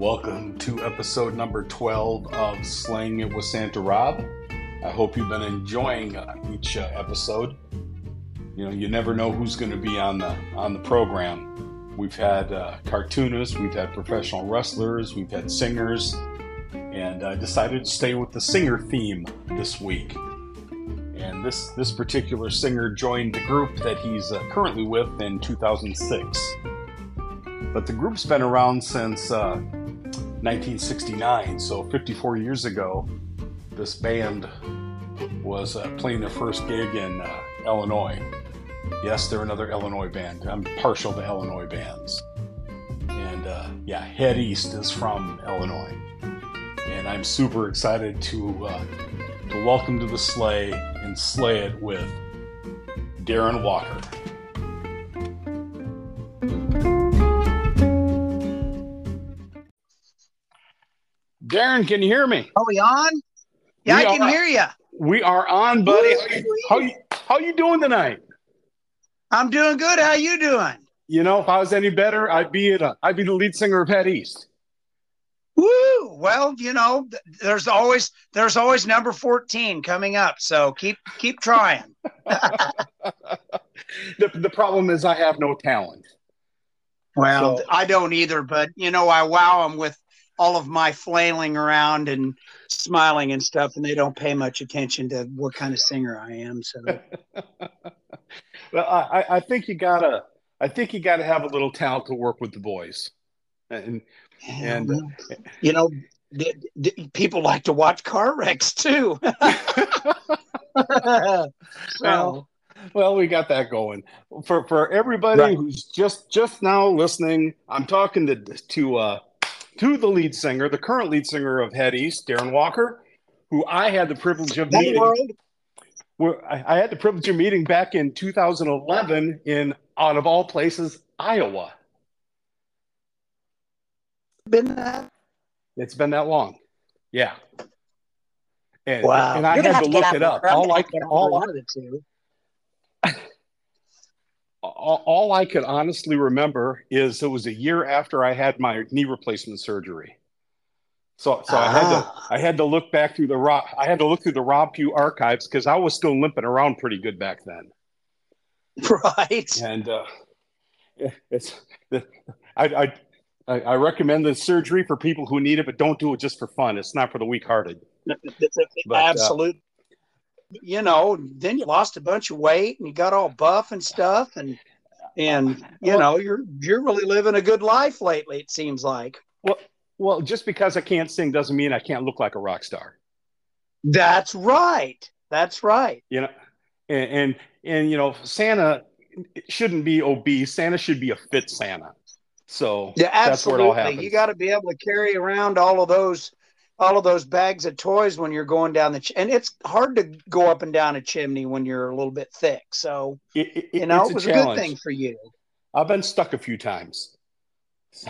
Welcome to episode number 12 of Slaying It with Santa Rob. I hope you've been enjoying uh, each uh, episode. You know, you never know who's going to be on the on the program. We've had uh, cartoonists, we've had professional wrestlers, we've had singers, and I decided to stay with the singer theme this week. And this this particular singer joined the group that he's uh, currently with in 2006. But the group's been around since uh, 1969, so 54 years ago, this band was uh, playing their first gig in uh, Illinois. Yes, they're another Illinois band. I'm partial to Illinois bands. And uh, yeah, Head East is from Illinois. And I'm super excited to, uh, to welcome to the sleigh and slay it with Darren Walker. Darren, can you hear me? Are we on? Yeah, We I can hear you. We are on, buddy. How you, how you doing tonight? I'm doing good. How you doing? You know, if I was any better, I'd be at a, I'd be the lead singer of Head East. Woo! Well, you know, there's always there's always number 14 coming up. So keep keep trying. The, the problem is I have no talent. Well, So- I don't either, but you know, I wow them with all of my flailing around and smiling and stuff, and they don't pay much attention to what kind of singer I am. So Well, I, I- think you gotta I think you gotta have a little talent to work with the boys. And And, uh, you know, people like to watch car wrecks too. well, well, we got that going for for everybody Right. who's just just now listening. I'm talking to to uh, to the lead singer, the current lead singer of Head East, Darren Walker, who I had the privilege of meeting. world. I, had the privilege of meeting back in 2011 in out of all places, Iowa. Been that? It's been that long, yeah. And, Wow. and I You're had to look it up. All I have to out all, I- one of the two. All, I could honestly remember is it was a year after I had my knee replacement surgery. So, so I had to Ah. I had to look back through the Rob I had to look through the Rob Pugh archives because I was still limping around pretty good back then. Right. And uh, it's I, I I I recommend the surgery for people who need it, but don't do it just for fun. It's not for the weak-hearted. That's a- uh. You know, then you lost a bunch of weight and you got all buff and stuff, and and you know you're you're really living a good life lately. It seems like. Well, well, just because I can't sing doesn't mean I can't look like a rock star. That's right. That's right. you know and and, and you know santa shouldn't be obese santa should be a fit santa so Yeah, that's where it all absolutely. happens You got to be able to carry around all of those all of those bags of toys when you're going down the ch- and it's hard to go up and down a chimney when you're a little bit thick. So it, it- you know, it's it was a a, good thing for you. i've been stuck a few times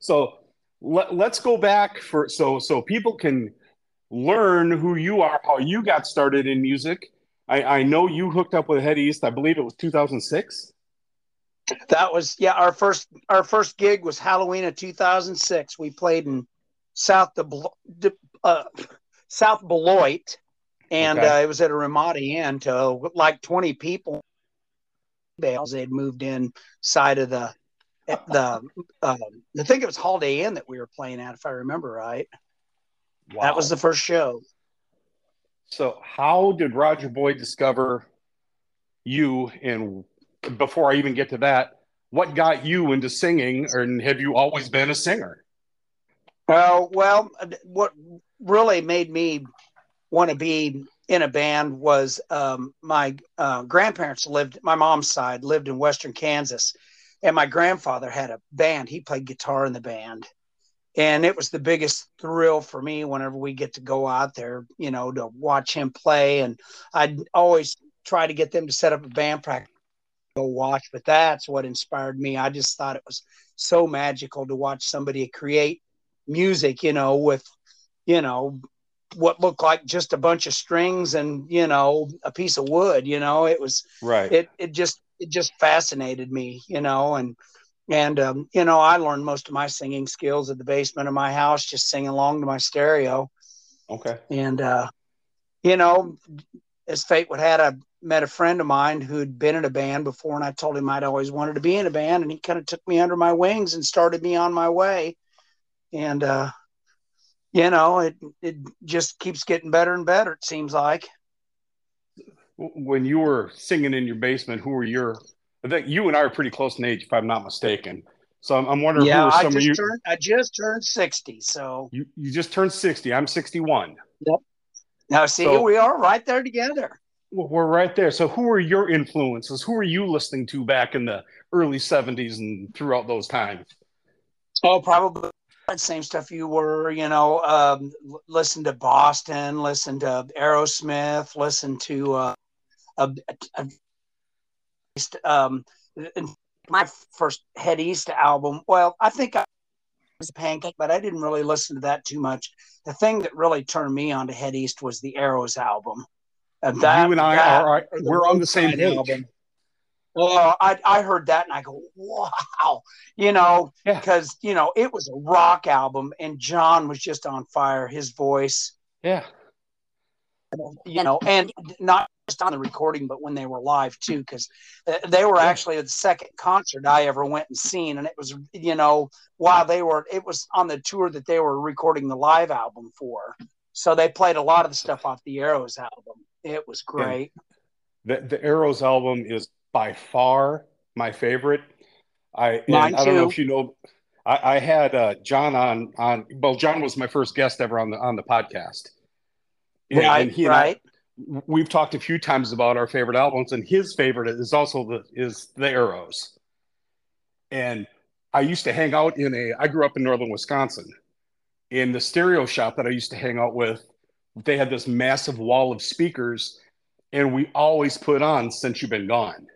so let, let's go back for so so people can learn who you are how you got started in music i i know you hooked up with head east i believe it was 2006 that was yeah. Our first our first gig was Halloween of 2006. We played in South the De- uh, South Beloit, and Okay. uh, it was at a Ramada Inn to like 20 people. Bales they had moved in side of the the um, I think it was Holiday Inn that we were playing at, if I remember right. Wow. That was the first show. So, how did Roger Boyd discover you? And before I even get to that, what got you into singing? Or have you always been a singer? Well, well, what really made me want to be in a band was um, my uh, grandparents lived. My mom's side lived in Western Kansas, and my grandfather had a band. He played guitar in the band, and it was the biggest thrill for me whenever we get to go out there. You know, to watch him play, and I'd always try to get them to set up a band practice. Go watch, but that's what inspired me. I just thought it was so magical to watch somebody create music, you know, with, you know, what looked like just a bunch of strings and, you know, a piece of wood, you know, it was, Right. it, it just, it just fascinated me, you know, and and um, you know, I learned most of my singing skills at the basement of my house, just singing along to my stereo. Okay. And uh, you know, as fate would have, I met a friend of mine who'd been in a band before, and I told him I'd always wanted to be in a band, and he kind of took me under my wings and started me on my way. And uh, you know, it it just keeps getting better and better. It seems like. When you were singing in your basement, who were your? I think you and I are pretty close in age, if I'm not mistaken. So I'm, I'm wondering yeah, who are some I of you. Turned, I just turned sixty, so you. You just turned 60. I'm 61. Yep. Now, see, So- we are right there together. Well, We're right there. So who are your influences? Who are you listening to back in the early 70s and throughout those times? Oh, probably same stuff you were, you know, um, listen to Boston, listen to Aerosmith, listen to uh, a, a, a- um, my first Head East album. Well, I think I was pancake, but I didn't really listen to that too much. The thing that really turned me on to Head East was the Arrows album. And that, you and I that- are, or we're on the same page. album. Well, I I heard that and I go, wow, you know, Yeah. because you know it was a rock album and John was just on fire. His voice, Yeah. you know, and not just on the recording, but when they were live too, because they were actually the second concert I ever went and seen, and it was, you know, while they were, it was on the tour that they were recording the live album for. So they played a lot of the stuff off the Arrows album. It was great. The, the Arrows album is by far my favorite. I, Mine I don't know if you know, I, I had uh, John on, on, well, John was my first guest ever on the, on the podcast. And- right, and he and I- right. we've talked a few times about our favorite albums, and his favorite is also the is the Arrows. And I used to hang out in a. I grew up in northern Wisconsin. In the stereo shop that I used to hang out with, they had this massive wall of speakers, and we always put on "Since You've Been Gone,"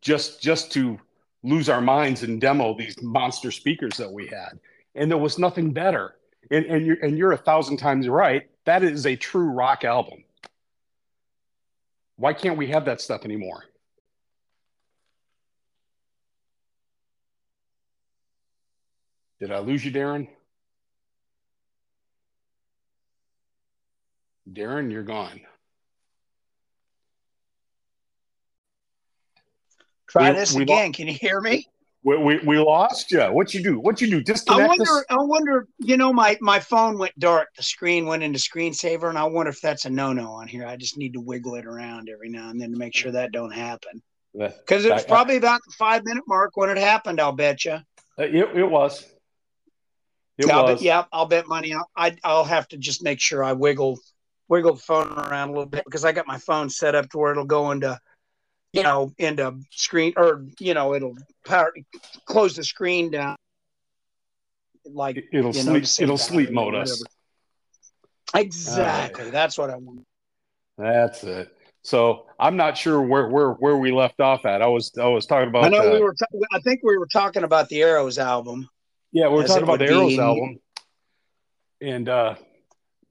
just just to lose our minds and demo these monster speakers that we had. And there was nothing better. And and you're and you're a thousand times right. That is a true rock album. Why can't we have that stuff anymore? Did I lose you, Darren? Darren, you're gone. Try we- this we again. Can you hear me? We, we, we lost you. What you do? What you do? I wonder. us? I wonder. You know, my my phone went dark. The screen went into screensaver, and I wonder if that's a no no on here. I just need to wiggle it around every now and then to make sure that don't happen. Because it was I- I- probably about the five minute mark when it happened. I'll bet you. Uh, it, it was. It I'll was. bet, yeah, I'll bet money. I'll, I, I'll have to just make sure I wiggle wiggle the phone around a little bit because I got my phone set up to where it'll go into, you know, into screen or you know it'll power close the screen down. Like It- It'll know, sleep. to It'll sleep mode us. Exactly. That's what I want. That's it. So I'm not sure where where where we left off at. I was I was talking about. I know uh, we were. ta- I think we were talking about the Arrows album. Yeah, we we're talking about the Arrows be. album, and uh,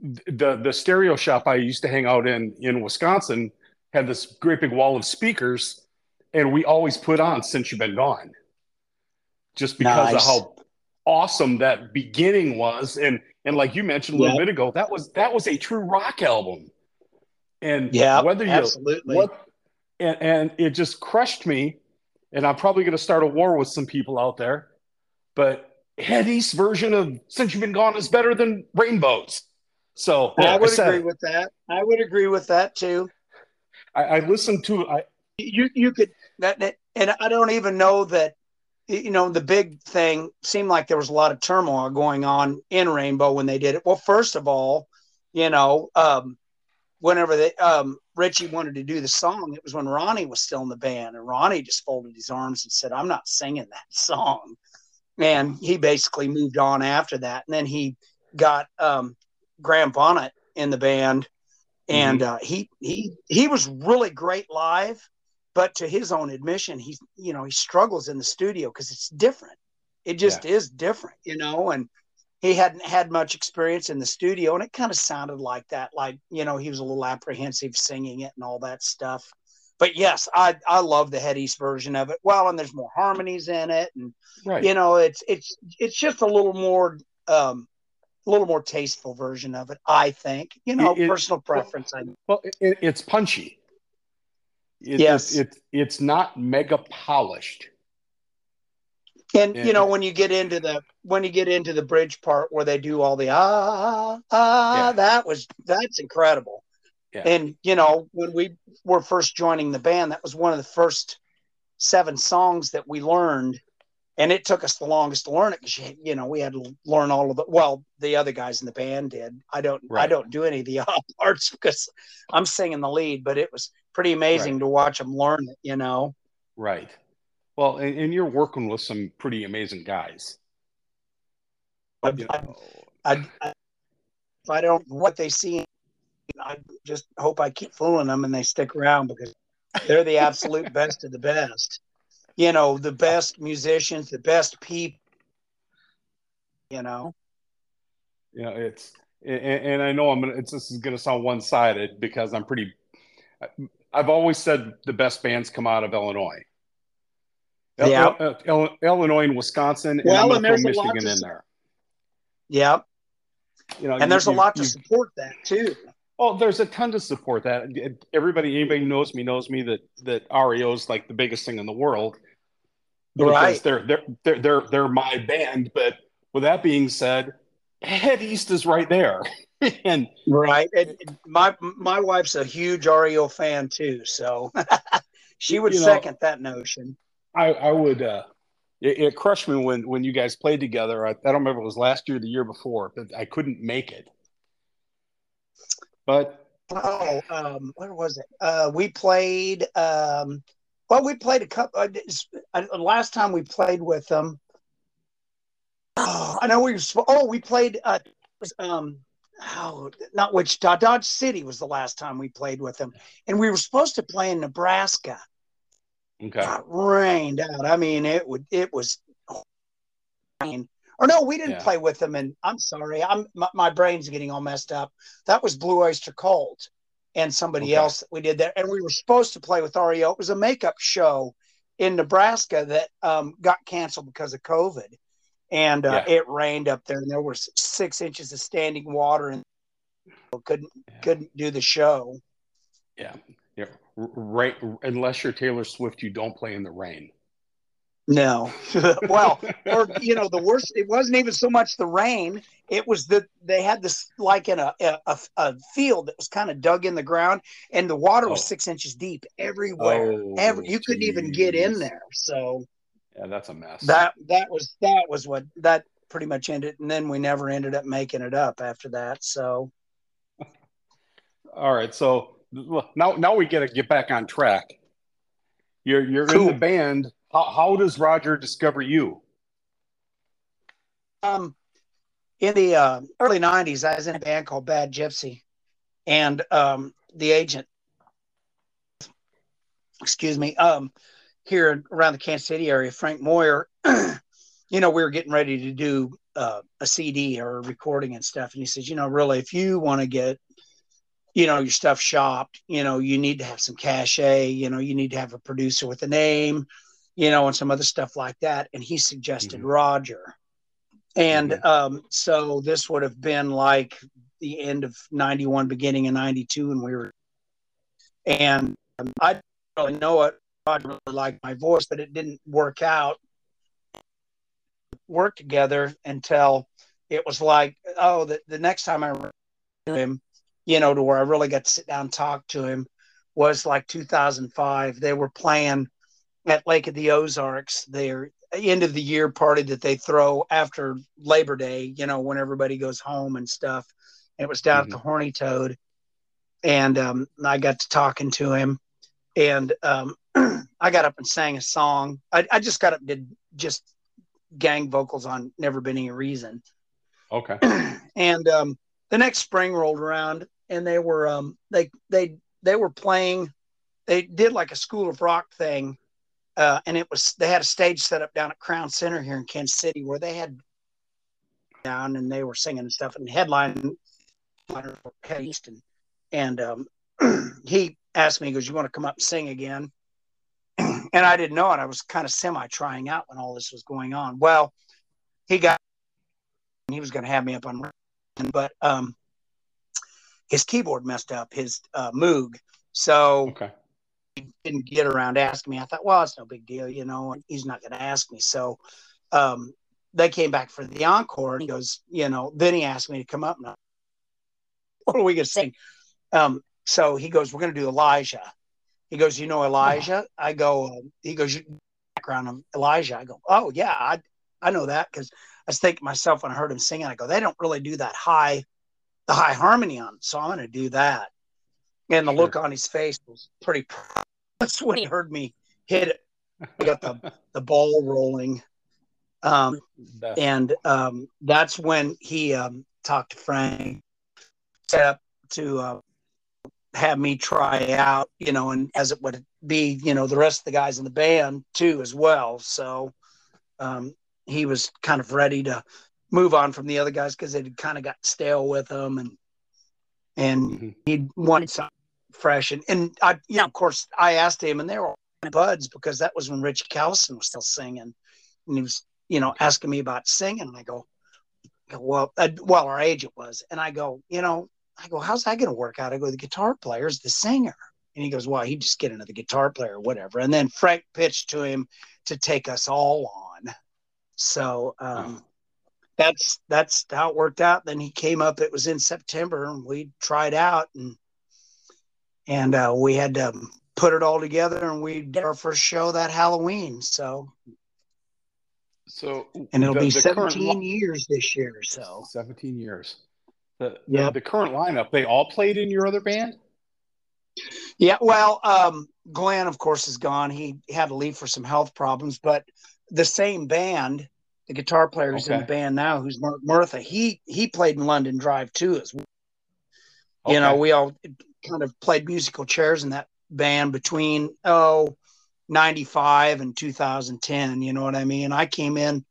the the stereo shop I used to hang out in in Wisconsin had this great big wall of speakers, and we always put on "Since You've Been Gone," just because Nice. of how awesome that beginning was, and and like you mentioned a little Yeah. bit ago, that was that was a true rock album, and Yeah, whether you absolutely. what and, and it just crushed me and i'm probably going to start a war with some people out there but head east version of since you've been gone is better than rainbows so I there, would said agree with that. I would agree with that too. I, I listened to i you you could that, that and I don't even know that you know the big thing seemed like there was a lot of turmoil going on in Rainbow when they did it. Well, first of all, you know, um, whenever they um, Richie wanted to do the song, it was when Ronnie was still in the band, and Ronnie just folded his arms and said, "I'm not singing that song," and he basically moved on after that. And then he got um, Graham Bonnet in the band, and uh, he he he was really great live but to his own admission he's you know he struggles in the studio because it's different it just is different you know and he hadn't had much experience in the studio and it kind of sounded like that like you know he was a little apprehensive singing it and all that stuff but yes, I I love the Head East version of it. Well, and there's more harmonies in it, and Right. you know, it's it's it's just a little more um, a little more tasteful version of it. I think. You know, It- personal preference. I Well, it, it's punchy. It, Yes. It's, it's it's not mega polished. And you know when you get into the when you get into the bridge part where they do all the ah ah Yeah. that was that's incredible. Yeah. And you know when we were first joining the band, that was one of the first seven songs that we learned, and it took us the longest to learn it because you know we had to learn all of the Well, the other guys in the band did. I don't. I don't do any of the ah parts because I'm singing the lead, but it was pretty amazing Right. to watch them learn it. You know. Right. Well, and, and you're working with some pretty amazing guys. I, You know. I, I, I don't what they see, I just hope I keep fooling them and they stick around because they're the absolute best of the best. You know, the best musicians, the best people. You know, you know it's and, and I know I'm gonna it's this is gonna sound one sided because I'm pretty I've always said the best bands come out of Illinois. Il- Yeah. Il- Il- Illinois and Wisconsin, and Well, I'm and there's throw a lot Michigan to in s- there. yeah, You know, and you- there's a you- lot to support that too. Oh, there's a ton to support that. Everybody, anybody knows me knows me that that REO is like the biggest thing in the world. Right. They're they're they're they're they're my band. But with that being said, Head East is right there, and Right. And my my wife's a huge REO fan too, so she would You know- second that notion. I I would. uh it, it crushed me when when you guys played together. I, I don't remember if it was last year, or the year before, but I couldn't make it. But Oh, um, where was it? Uh, we played. Um, well, we played a couple. Uh, uh, last time we played with them. Oh, I know we. Were, oh, we played. Uh, um, oh, not Wichita. Dodge City was the last time we played with them, and we were supposed to play in Nebraska. okay, Got rained out. I mean, it would. It was. rain. Or no, we didn't Yeah. play with them. And I'm sorry, I'm my, my brain's getting all messed up. That was Blue Oyster Cult and somebody Okay. else that we did there. And we were supposed to play with REO. It was a makeup show in Nebraska that um, got canceled because of COVID. And uh, it rained up there, and there was six inches of standing water, and couldn't Yeah. couldn't do the show. yeah, yeah. Right, unless you're Taylor Swift, you don't play in the rain. No, well, or you know, the worst. It wasn't even so much the rain; it was that they had this like in a a, a field that was kind of dug in the ground, and the water was Oh. six inches deep everywhere. Oh, Every you couldn't even get in there. So Yeah, that's a mess. that that was that was what that pretty much ended, and then we never ended up making it up after that. So All right, so now now we get to get back on track. You're you're in the band. How, how does Roger discover you? um, in the uh, early '90s, I was in a band called Bad Gypsy, and um, the agent, excuse me, um, here around the Kansas City area, Frank Moyer, you know, we were getting ready to do uh, a CD or a recording and stuff, and he says, you know, really, if you want to get you know your stuff shopped you know you need to have some cachet you know you need to have a producer with a name you know and some other stuff like that and he suggested Mhm. roger and Mhm. um, so this would have been like the end of 91 beginning of 92 and we were and um, i didn't really know it roger really liked my voice but it didn't work out work together until it was like oh the, the next time i into him you know to where i really got to sit down and talk to him was like 2005 they were playing at lake of the ozarks their end of the year party that they throw after labor day you know when everybody goes home and stuff. It was down Mhm. at the horny toad. And um, i got to talking to him. And um, i got up and sang a song. I, I just got up and did just gang vocals on never been any reason. Okay. and um, the next spring rolled around and they were um, they they they were playing they did like a school of rock thing uh, and it was they had a stage set up down at crown center here in kansas city where they had down and they were singing and stuff and headline head east and and um, he asked me, he goes, "You want to come up and sing again?" and I didn't know it. I was kind of semi trying out when all this was going on. Well, he got he was going to have me up on, but um, his keyboard messed up, his uh, Moog. So Okay. He didn't get around asking me. I thought, well, it's no big deal, you know, and he's not going to ask me. So um, they came back for the encore and he goes, you know, then he asked me to come up and I, what are we going to sing? Um, so he goes, we're going to do Elijah. He goes, you know Elijah? I go, uh, he goes, "You- background of Elijah. I go, oh yeah, I I know that because I was thinking myself when I heard him singing, I go, they don't really do that high, the high harmony on, it, so I'm going to do that. And the Sure. look on his face was pretty. proud. That's when he heard me hit it. We got the the ball rolling. Um, and um, that's when he um, talked to Frank, set up to uh, have me try out, you know, and as it would be, you know, the rest of the guys in the band too, as well. So um, he was kind of ready to move on from the other guys because they'd kind of got stale with him, and and Mhm. he wanted something fresh. And and I, you know, of course, I asked him, and they were buds because that was when Richie Callison was still singing, and he was, you know, asking me about singing, and I go, well, uh, well, our agent was, and I go, you know, I go, how's that going to work out? I go, the guitar player's the singer, and he goes, well, he'd just get another guitar player or whatever, and then Frank pitched to him to take us all on, so. um that's that's how it worked out. Then he came up. It was in September, and we tried out, and and uh, we had to put it all together, and we did our first show that Halloween. So, So and it'll the- be the 17 li- years this year. So, 17 years. The, the, Yep. the current lineup, they all played in your other band? yeah. Well, um, Glenn, of course, is gone. He had to leave for some health problems, but the same band, the guitar player who's in the band now, who's Mark Murtha, he he played in London Drive too as well. you know we all kind of played musical chairs in that band between oh 95 and 2010 you know what i mean? I came in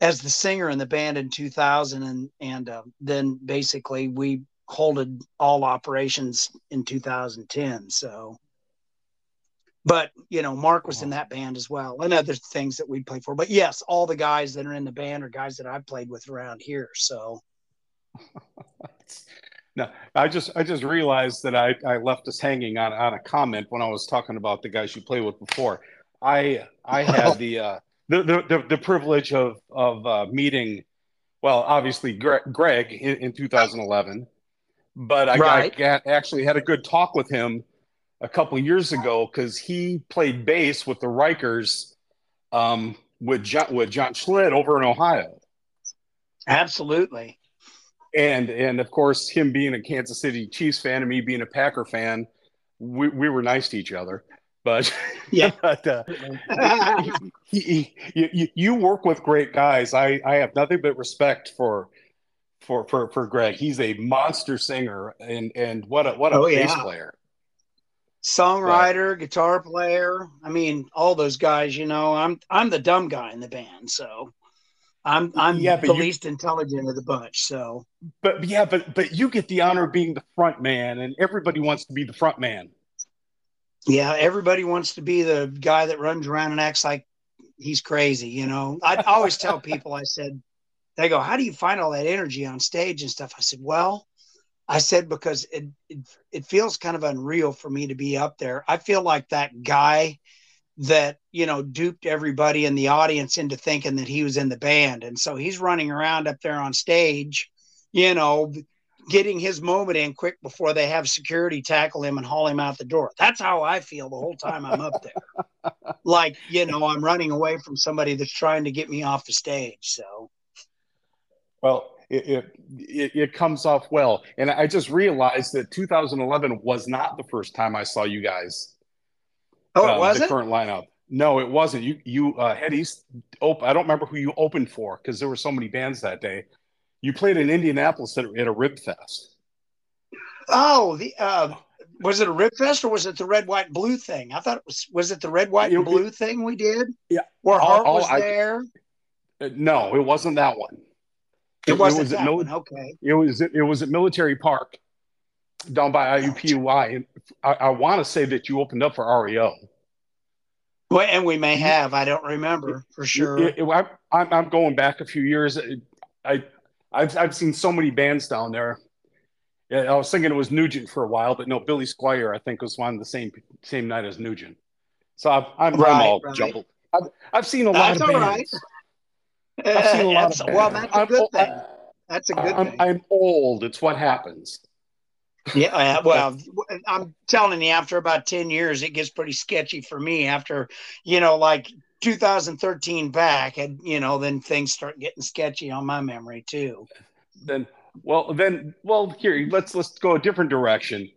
as the singer in the band in 2000 and and uh, then basically we holded all operations in 2010 so. But you know mark was in that band as well and other things that we played for. But yes all the guys that are in the band are guys that i've played with around here so No, I just I just realized that I, I left us hanging on, on a comment when I was talking about the guys you played with before. I I had the uh, the, the, the the privilege of of uh, meeting, well, obviously Greg, Greg in, in 2011, but I, Right. I got, actually had a good talk with him a couple years ago because he played bass with the Rikers um, with John with John Schlitt over in Ohio absolutely and and of course him being a Kansas City Chiefs fan and me being a Packer fan, we, we were nice to each other. But Yeah. but, uh, he, he, you, you work with great guys. I, I have nothing but respect for for for for Greg. He's a monster singer and and what a what a Oh, bass yeah. player. songwriter, guitar player. I mean, all those guys. You know, I'm I'm the dumb guy in the band, so I'm I'm Yeah, the you- least intelligent of the bunch. So But yeah, but but you get the honor of being the front man, and everybody wants to be the front man. yeah, everybody wants to be the guy that runs around and acts like he's crazy. You know, I always tell people, I said, they go, "How do you find all that energy on stage and stuff?" I said, "Well." I said because it, it it feels kind of unreal for me to be up there. I feel like that guy that you know duped everybody in the audience into thinking that he was in the band, and so he's running around up there on stage, you know, getting his moment in quick before they have security tackle him and haul him out the door. That's how I feel the whole time I'm up there. like you know, I'm running away from somebody that's trying to get me off the stage. So Well, it, it it it comes off well, and I just realized that 2011 was not the first time I saw you guys. Oh, um, it the wasn't. current lineup. No, it wasn't. You you uh, Head East. Op- I don't remember who you opened for because there were so many bands that day. You played in Indianapolis at, at a Rib Fest. Oh, the uh, was it a Rib Fest or was it the red, white, and blue thing? I thought it was. Was it the red, white, and It- blue thing we did? Yeah. where Hart was I- there. Uh, No, it wasn't that one. It, wasn't was that one. Okay. It was it was at Military Park down by IUPUI I, I want to say that you opened up for REO. Well, and we may have. I don't remember for sure. It, it, I, I'm, I'm going back a few years. I, I've, I've seen so many bands down there. Yeah, I was thinking it was Nugent for a while, but no, Billy Squier, I think, was on the same same night as Nugent. So I'm, I'm, right, I'm all right. jumbled. I've, I've seen a lot that's of bands. Right. I've seen a lot of bands. Well, that's a good I'm, thing. That's a good I'm, thing. I'm old. It's what happens. Yeah, well, I'm telling you, after about 10 years, it gets pretty sketchy for me. After, you know, like 2013 back, and, you know, then things start getting sketchy on my memory too. Then, well, then, well, here, let's, let's go a different direction.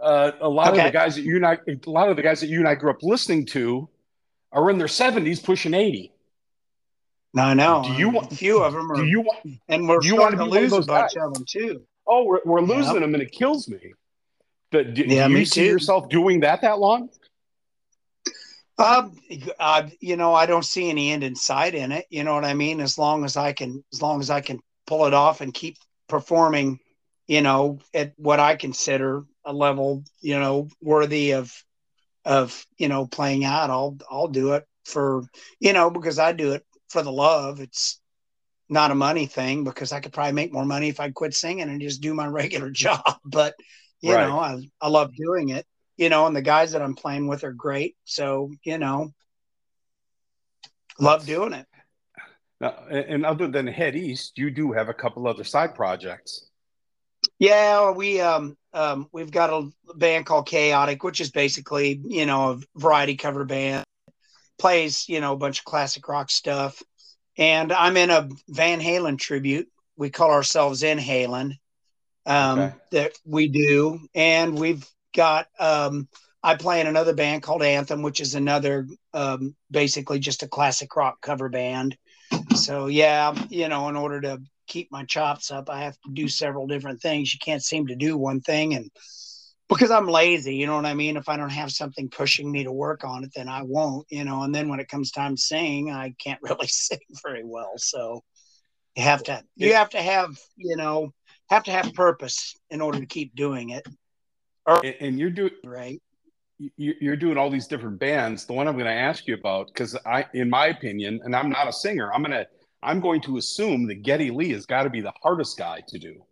Uh, a lot okay. of the guys that you and I, a lot of the guys that you and I grew up listening to are in their 70s, pushing 80. No, no. Do you want a few of them? Are, do you want? And we're do you want to lose a bunch guys? of them too. Oh, we're, we're losing yeah. them, and it kills me. But do, yeah, do you see too. yourself doing that that long? Um, uh, you know, I don't see any end in sight in it. You know what I mean? As long as I can, as long as I can pull it off and keep performing, you know, at what I consider a level, you know, worthy of, of you know, playing out. I'll, I'll do it for, you know, because I do it for the love. It's not a money thing because I could probably make more money if I quit singing and just do my regular job. But you Right. know, I, I love doing it. You know, and the guys that I'm playing with are great. So you know, love doing it. Now, and and other than Head East, you do have a couple other side projects. Yeah, we um um we've got a band called Chaotic, which is basically you know a variety cover band. Plays you know a bunch of classic rock stuff, and I'm in a Van Halen tribute. We call ourselves In Halen, um, Okay. that we do, and we've got. Um, I play in another band called Anthem, which is another um, basically just a classic rock cover band. So yeah, you know, in order to keep my chops up, I have to do several different things. You can't seem to do one thing, and because I'm lazy, you know what I mean. If I don't have something pushing me to work on it, then I won't, you know. And then when it comes time to sing, I can't really sing very well. So you have to, you have to have, you know, have to have purpose in order to keep doing it, And, and you're doing right? you- you're doing all these different bands. The one I'm going to ask you about, because I, in my opinion, and I'm not a singer, I'm gonna I'm going to assume that Geddy Lee has got to be the hardest guy to do.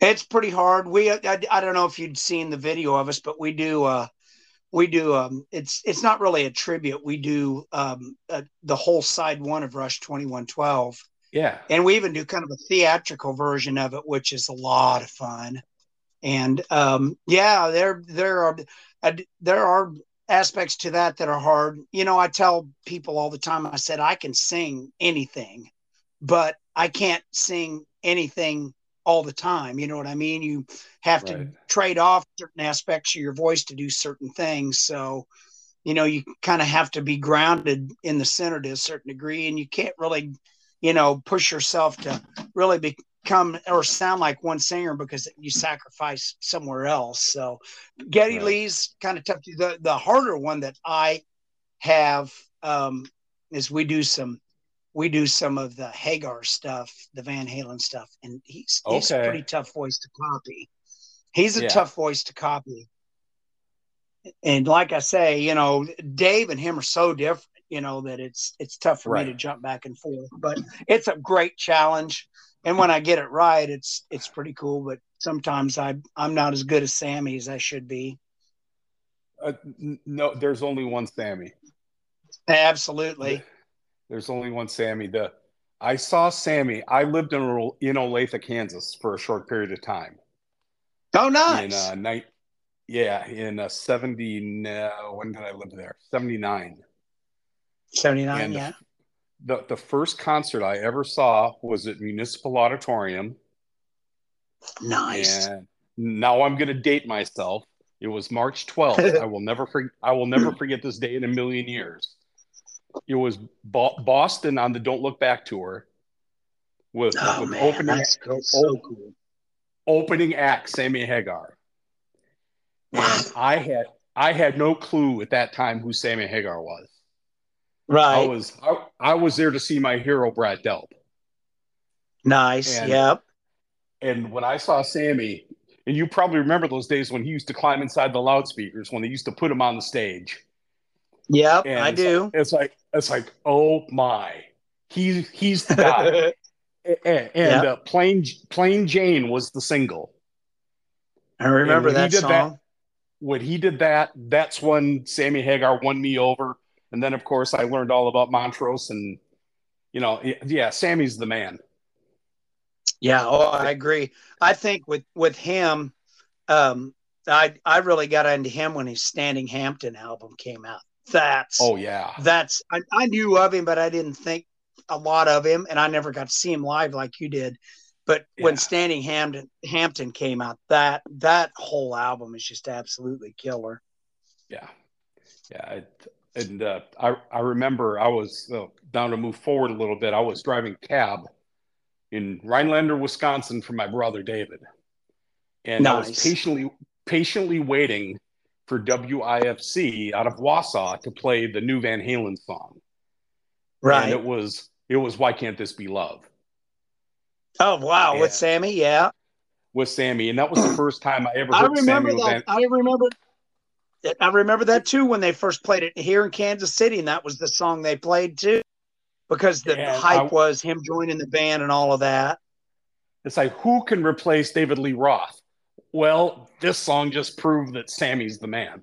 It's pretty hard. We, I, I don't know if you'd seen the video of us, but we do, uh, we do, um, it's, it's not really a tribute. We do, um, uh, the whole side one of Rush 2112. Yeah. And we even do kind of a theatrical version of it, which is a lot of fun. And, um, yeah, there, there are, uh, there are aspects to that that are hard. You know, I tell people all the time, I said, I can sing anything, but I can't sing anything all the time. You know what I mean? You have to Right. trade off certain aspects of your voice to do certain things. So, you know, you kind of have to be grounded in the center to a certain degree, and you can't really, you know, push yourself to really become or sound like one singer because you sacrifice somewhere else. So, Geddy Right. Lee's kind of tough. The the harder one that I have um, is we do some we do some of the Hagar stuff, the Van Halen stuff, and he's he's a pretty tough voice to copy. He's a Yeah. tough voice to copy. And like I say, you know, Dave and him are so different, you know, that it's it's tough for me to jump back and forth. But it's a great challenge. And when I get it right, it's it's pretty cool. But sometimes I I'm not as good as Sammy as I should be. Uh, no, there's only one Sammy. Absolutely. There's only one Sammy. The I saw Sammy. I lived in in Olathe, Kansas, for a short period of time. Oh, In nice. uh, night, yeah, in uh, seventy. No, when did I live there? Seventy nine. 79, yeah. The the first concert I ever saw was at Municipal Auditorium, Nice. and now I'm going to date myself. It was March 12th. I will never forget. I will never forget this day in a million years. It was Bo- Boston on the Don't Look Back tour with, Oh with man, opening so cool. opening act Sammy Hagar. And I had I had no clue at that time who Sammy Hagar was. Right. I was I, I was there to see my hero Brad Delp. Nice. and- Yep. And when I saw Sammy, and you probably remember those days when he used to climb inside the loudspeakers when they used to put him on the stage. Yep, And I do. It's like it's like oh my, he's he's the guy. and and Yeah. uh, plain plain Jane was the single. I remember that song. that- When he did that, that's when Sammy Hagar won me over. And then of course I learned all about Montrose and you know yeah, Sammy's the man. Yeah, oh, I agree. I think with with him, um, I I really got into him when his Standing Hampton album came out. That's Oh yeah. that's I, I knew of him, but I didn't think a lot of him, and I never got to see him live like you did. But when Yeah. Standing Hampton Hampton came out, that that whole album is just absolutely killer. Yeah, yeah, it, and uh, I I remember I was uh, down to move forward a little bit. I was driving cab in Rhinelander, Wisconsin, for my brother David, and I was patiently patiently waiting for WIFC out of Wausau to play the new Van Halen song. And Right. it was it was Why Can't This Be Love Oh wow, Yeah. with Sammy, yeah. with Sammy, and that was the first time I ever I remember that. Van. I remember. I remember that too when they first played it here in Kansas City, and that was the song they played too, because the Yeah, hype I- was him joining the band and all of that. It's like who can replace David Lee Roth? Well, this song just proved that Sammy's the man.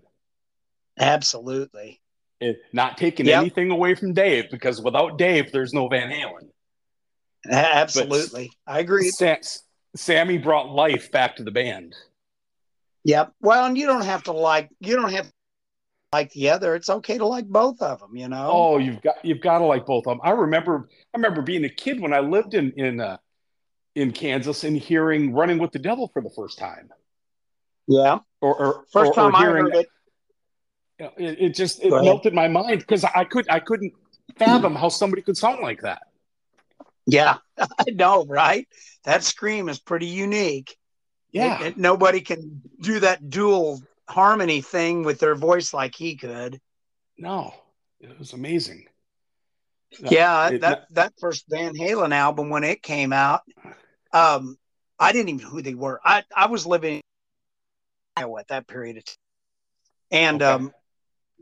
Absolutely. it, not taking Yep. anything away from Dave because without Dave, there's no Van Halen. Absolutely. I agree. Sam, Sammy brought life back to the band. Yep. Well, and you don't have to like you don't have to like the other. It's okay to like both of them. You know. Oh, you've got you've got to like both of them. I remember I remember being a kid when I lived in in uh, in Kansas and hearing "Running with the Devil" for the first time, Yeah. or, or First or, time or I hearing heard it. you know, it, it just it melted my mind because I could I couldn't fathom how somebody could sound like that. Yeah. I know, right? That scream is pretty unique. Yeah, It- it- nobody can do that dual harmony thing with their voice like he could. no, it was amazing. Yeah, It- that that first Van Halen album when it came out, um, I didn't even know who they were. I I was living in Iowa at that period of time, and Okay. um,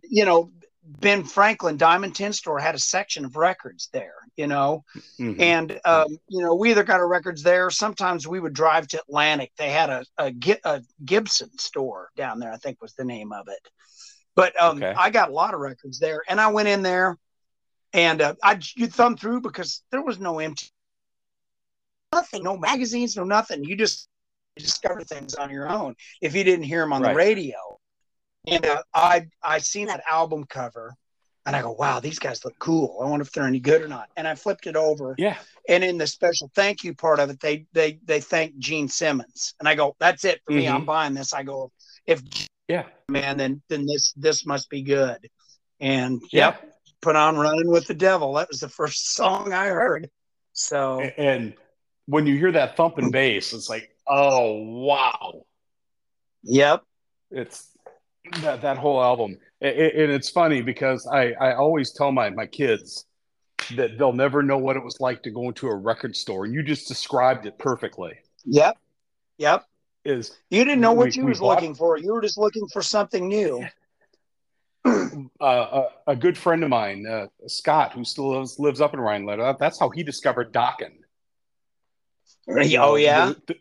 you know, Ben Franklin Diamond Tin Store had a section of records there. You know, Mhm. and um, you know, we either got our records there. Sometimes we would drive to Atlantic. They had a a, a Gibson store down there. I think was the name of it. But um, Okay. I got a lot of records there, and I went in there, and uh, I you thumb through because there was no MTV, nothing, no magazines, no nothing. You just discover things on your own if you didn't hear them on Right. the radio. And uh, I I seen that album cover, and I go, wow, these guys look cool. I wonder if they're any good or not. And I flipped it over, yeah, and in the special thank you part of it, they they they thank Gene Simmons, and I go, that's it for me. Mhm. I'm buying this. I go, if yeah, man, then then this this must be good. And Yeah. yep, put on "Running with the Devil." That was the first song I heard. So A- And when you hear that thumping bass, it's like, oh wow, yep, it's that that whole album. A- a- And it's funny because I I always tell my my kids that they'll never know what it was like to go into a record store, and you just described it perfectly. yep, yep. Is You didn't know what We- you was bought- looking for. You were just looking for something new. uh, a, a good friend of mine, uh, Scott, who still lives, lives up in Rhinelander. That's how he discovered Dokken. You know, oh yeah, the-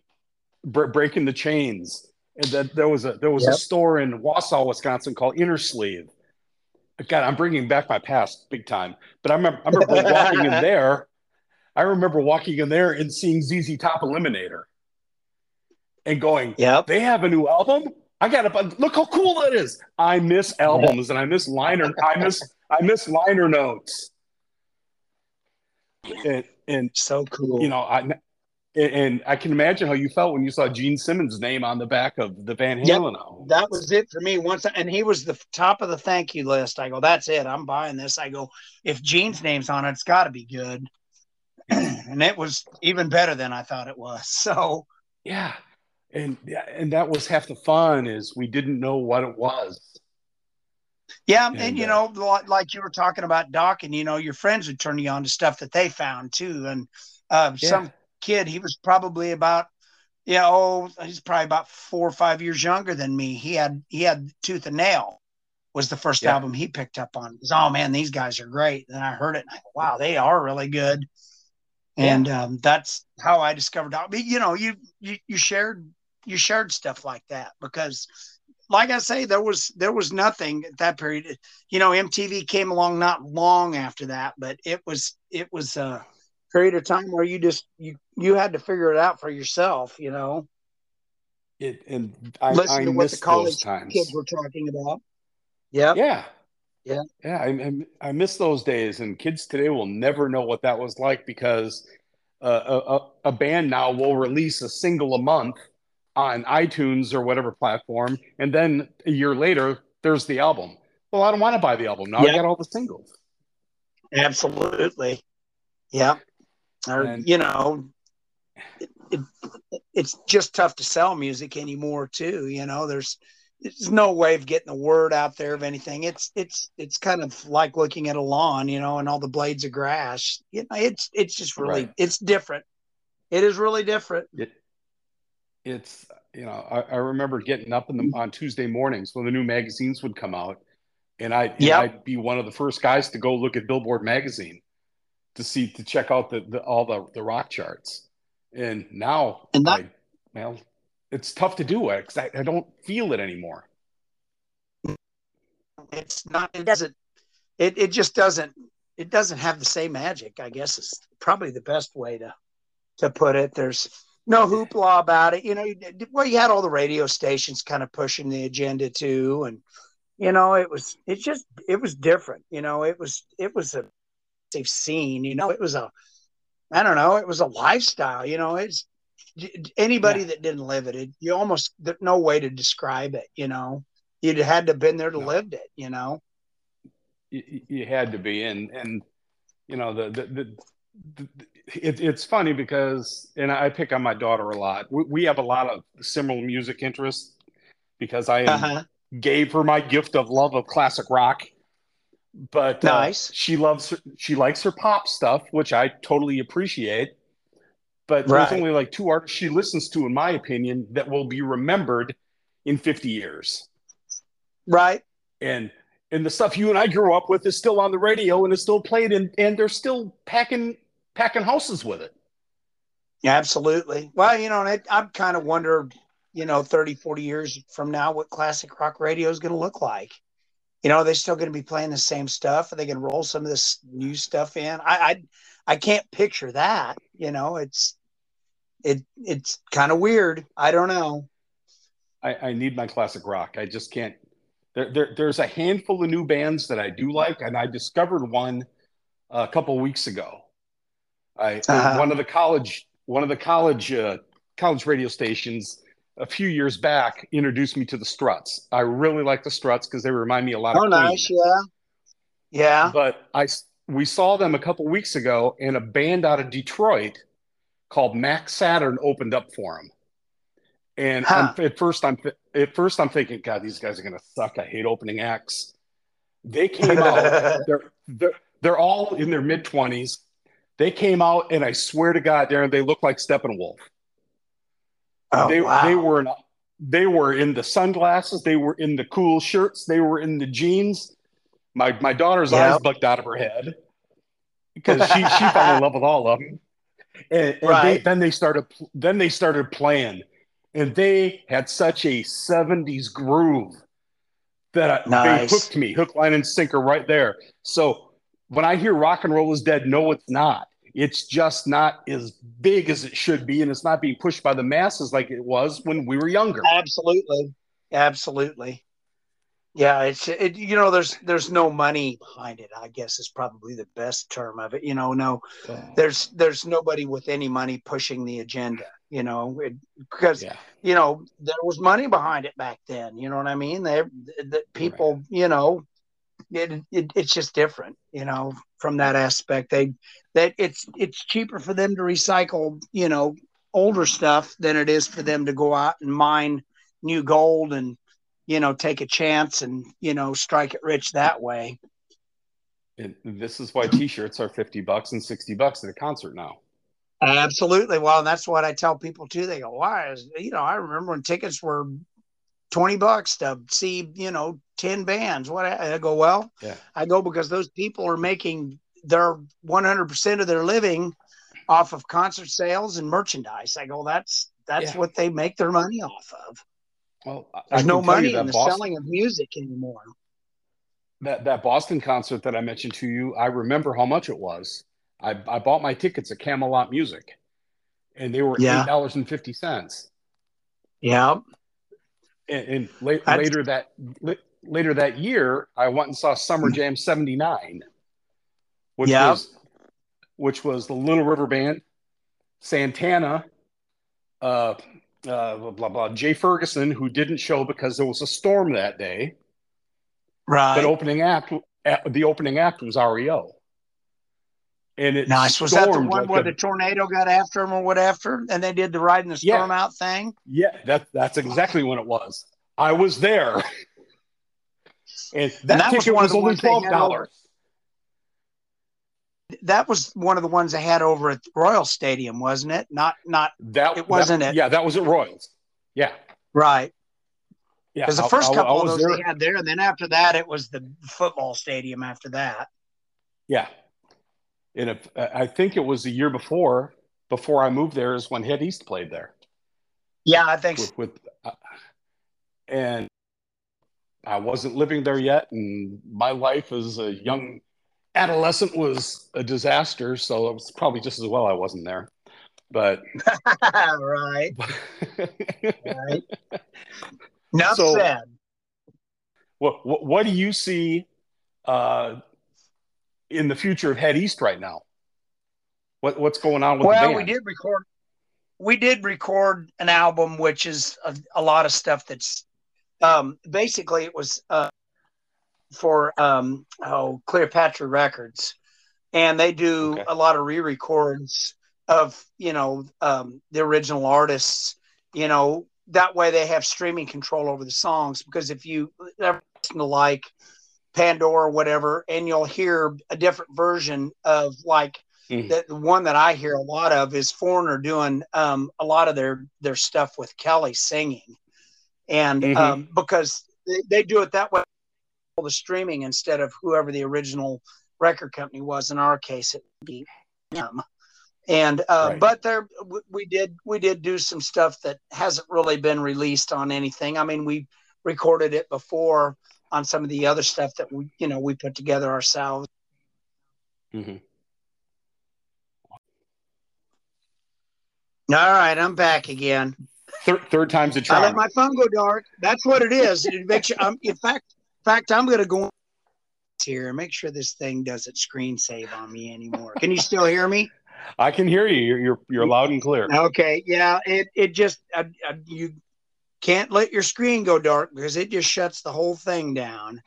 the- breaking the chains. And that there was a there was a store in Wausau, Wisconsin called Inner Sleeve. God, I'm bringing back my past big time. But I remember I remember walking in there. I remember walking in there and seeing ZZ Top Eliminator, and going, yep. they have a new album. I got to look how cool that is. I miss albums and I miss liner. I miss I miss liner notes. And, and So cool. you know, I and I can imagine how you felt when you saw Gene Simmons' name on the back of the Van Halen album. that was it for me. Once and he was the top of the thank you list. I go that's it. I'm buying this. I go if gene's name's on it it's got to be good. And it was even better than i thought it was so. Yeah, and yeah, and that was half the fun is we didn't know what it was. yeah and, And, you uh, know like you were talking about Dokken you know your friends would turn you on to stuff that they found too. And uh, Yeah. some kid he was probably about Yeah, oh, he's probably about four or five years younger than me. He had he had Tooth and Nail was the first yeah. album he picked up on. Was, oh man, these guys are great. And I heard it, and I wow, they are really good. And yeah. um, that's how I discovered. You know, you, you you shared you shared stuff like that because, like I say, there was there was nothing at that period. You know, MTV came along not long after that, but it was it was a period of time where you just you you had to figure it out for yourself. You know. It, and I, listen I to what the college kids were talking about. Yeah. Yeah. Yeah. Yeah. I, I miss those days. And kids today will never know what that was like because uh, a, a band now will release a single a month on iTunes or whatever platform. And then a year later, there's the album. Well, I don't want to buy the album. Now yeah. I got all the singles. Absolutely. Yeah. Or, and, you know, it, it, it's just tough to sell music anymore, too. You know, there's, there's no way of getting the word out there of anything. It's it's it's kind of like looking at a lawn, you know, and all the blades of grass. You know, it's it's just really right. it's different. It is really different. It, it's you know I, I, remember getting up in the on Tuesday mornings when the new magazines would come out, and I yeah I'd be one of the first guys to go look at Billboard magazine to see to check out the, the all the the rock charts. And now and that, I, well, it's tough to do it because I, I don't feel it anymore. It's not. It doesn't. It it just doesn't. It doesn't have the same magic. I guess is probably the best way to to put it. There's no hoopla about it. You know, well, you had all the radio stations kind of pushing the agenda too, and you know, it was it just it was different. You know, it was it was a safe scene. You know, it was a I don't know, it was a lifestyle. You know, it's anybody yeah. that didn't live it, it, you almost there's no way to describe it. You know, you'd had to have been there to no. lived it. You know, you, you, had to be, and and you know the the. the, the it, it's funny because, and I pick on my daughter a lot. We, we have a lot of similar music interests because I uh-huh. gave her my gift of love of classic rock but uh, nice. Uh, she loves she likes her pop stuff, which I totally appreciate but right. there's only like two artists she listens to, in my opinion, that will be remembered in 50 years. Right. And and the stuff you and I grew up with is still on the radio and is still played and, and they're still packing packing houses with it. Yeah, absolutely. Well, you know, I, I kind of wonder, you know, 30, 40 years from now, what classic rock radio is going to look like. You know, are they still going to be playing the same stuff? Are they going to roll some of this new stuff in? I, I I can't picture that. You know, it's it it's kind of weird. I don't know. I, I need my classic rock. I just can't. There, there, there's a handful of new bands that I do like, and I discovered one a couple weeks ago. I uh-huh. one of the college one of the college uh, college radio stations a few years back introduced me to the Struts. I really like the Struts because they remind me a lot oh, of. Oh, nice, yeah, yeah. But I we saw them a couple weeks ago, and a band out of Detroit called Mac Saturn opened up for them. And huh. at first, I'm at first I'm thinking, God, these guys are gonna suck. I hate opening acts. They came out. they're they're they're all in their mid twenties. They came out, and I swear to God, Darren, they look like Steppenwolf. Oh, they wow. they were in, they were in the sunglasses. They were in the cool shirts. They were in the jeans. My my daughter's yep. eyes bugged out of her head because she she fell in love with all of them. And, and right. they, then they started then they started playing, and they had such a '70s groove that nice. they hooked me, hook, line, and sinker right there. So when I hear rock and roll is dead, no, it's not. It's just not as big as it should be, and it's not being pushed by the masses like it was when we were younger. Absolutely, absolutely. Yeah, it's it. You know, there's there's no money behind it. I guess is probably the best term of it. You know, no, there's there's nobody with any money pushing the agenda. You know, it, because yeah. you know there was money behind it back then. You know what I mean? They that people, right. you know, it, it it's just different. You know, from that aspect, they that it's it's cheaper for them to recycle. You know, older stuff than it is for them to go out and mine new gold and you know, take a chance and, you know, strike it rich that way. And this is why t-shirts are 50 bucks and 60 bucks at a concert now. Absolutely. Well, that's what I tell people too. They go, "Why?" Is you know, I remember when tickets were twenty bucks to see you know ten bands. What I go, well, yeah. I go because those people are making their one hundred percent of their living off of concert sales and merchandise. I go, that's that's yeah. what they make their money off of. Well, there's no money in the Boston, selling of music anymore. That that Boston concert that I mentioned to you, I remember how much it was. I, I bought my tickets at Camelot Music, and they were eight dollars and fifty cents. Yeah. And, and la- later that later that year, I went and saw Summer Jam '79, which was which was the Little River Band, Santana, uh, uh, blah, blah blah Jay Ferguson, who didn't show because there was a storm that day. Right. But opening act, the opening act was REO. And it nice. Was that the one like where a, the tornado got after him or whatever, and they did the ride in the storm yeah, out thing? Yeah, that that's exactly when it was. I was there, and that, and that ticket was, was only twelve dollars. That was one of the ones they had over at Royal Stadium, wasn't it? Not not that. It wasn't that, it. Yeah, that was at Royals. Yeah. Right. Yeah, because the first I, couple I, I of those there. they had there, and then after that, it was the football stadium. After that, yeah, and if, I think it was the year before, before I moved there, is when Head East played there. Yeah, I think with, with uh, and I wasn't living there yet, and my life as a young adolescent was a disaster. So it was probably just as well I wasn't there. But right, right. Enough so, said. What, what, what do you see uh, in the future of Head East right now? What what's going on with well, we did record we did record an album, which is a, a lot of stuff that's um, basically it was uh, for um, oh Cleopatra Records, and they do okay. a lot of re-records of you know um, the original artists. You know that way they have streaming control over the songs because if you ever listen to like Pandora, whatever, and you'll hear a different version of like mm-hmm. the, the, one that I hear a lot of is Foreigner doing um, a lot of their their stuff with Kelly singing, and mm-hmm. um, because they, they, do it that way, all the streaming instead of whoever the original record company was. In our case, it would be them. And uh, right. but there we did we did do some stuff that hasn't really been released on anything. I mean, we recorded it before on some of the other stuff that we you know we put together ourselves. Mm-hmm. All right, I'm back again. Third, third time's a charm. I let my phone go dark. That's what it is. It makes you. Um, in fact, in fact, I'm going to go here and make sure this thing doesn't screen save on me anymore. Can you still hear me? I can hear you. You're you're, you're loud and clear. Okay. Yeah. It it just uh, uh, you can't let your screen go dark because it just shuts the whole thing down.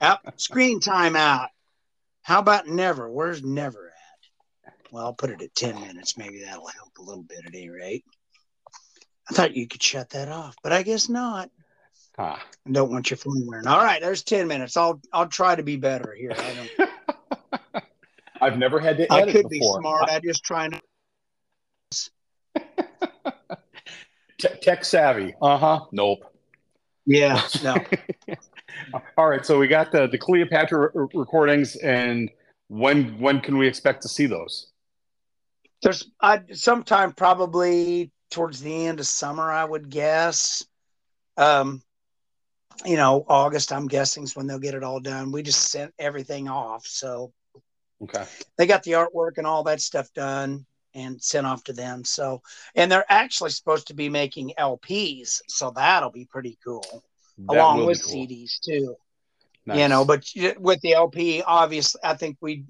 yep, screen time out. How about never? Where's never at? Well, I'll put it at 10 minutes. Maybe that'll help a little bit at any rate. I thought you could shut that off, but I guess not. Ah. I don't want your phone wearing. All right, there's 10 minutes. I'll I'll try to be better here. I don't I've never had to I could before. be smart. I, I just trying to tech savvy. Uh huh. Nope. Yeah. No. All right. So we got the the Cleopatra re- recordings, and when when can we expect to see those? There's I sometime probably towards the end of summer, I would guess. Um, you know, August, I'm guessing is when they'll get it all done. We just sent everything off, so okay. They got the artwork and all that stuff done and sent off to them. So, and they're actually supposed to be making LPs, so that'll be pretty cool, that along with cool. CDs too. Nice. You know, but with the LP, obviously, I think we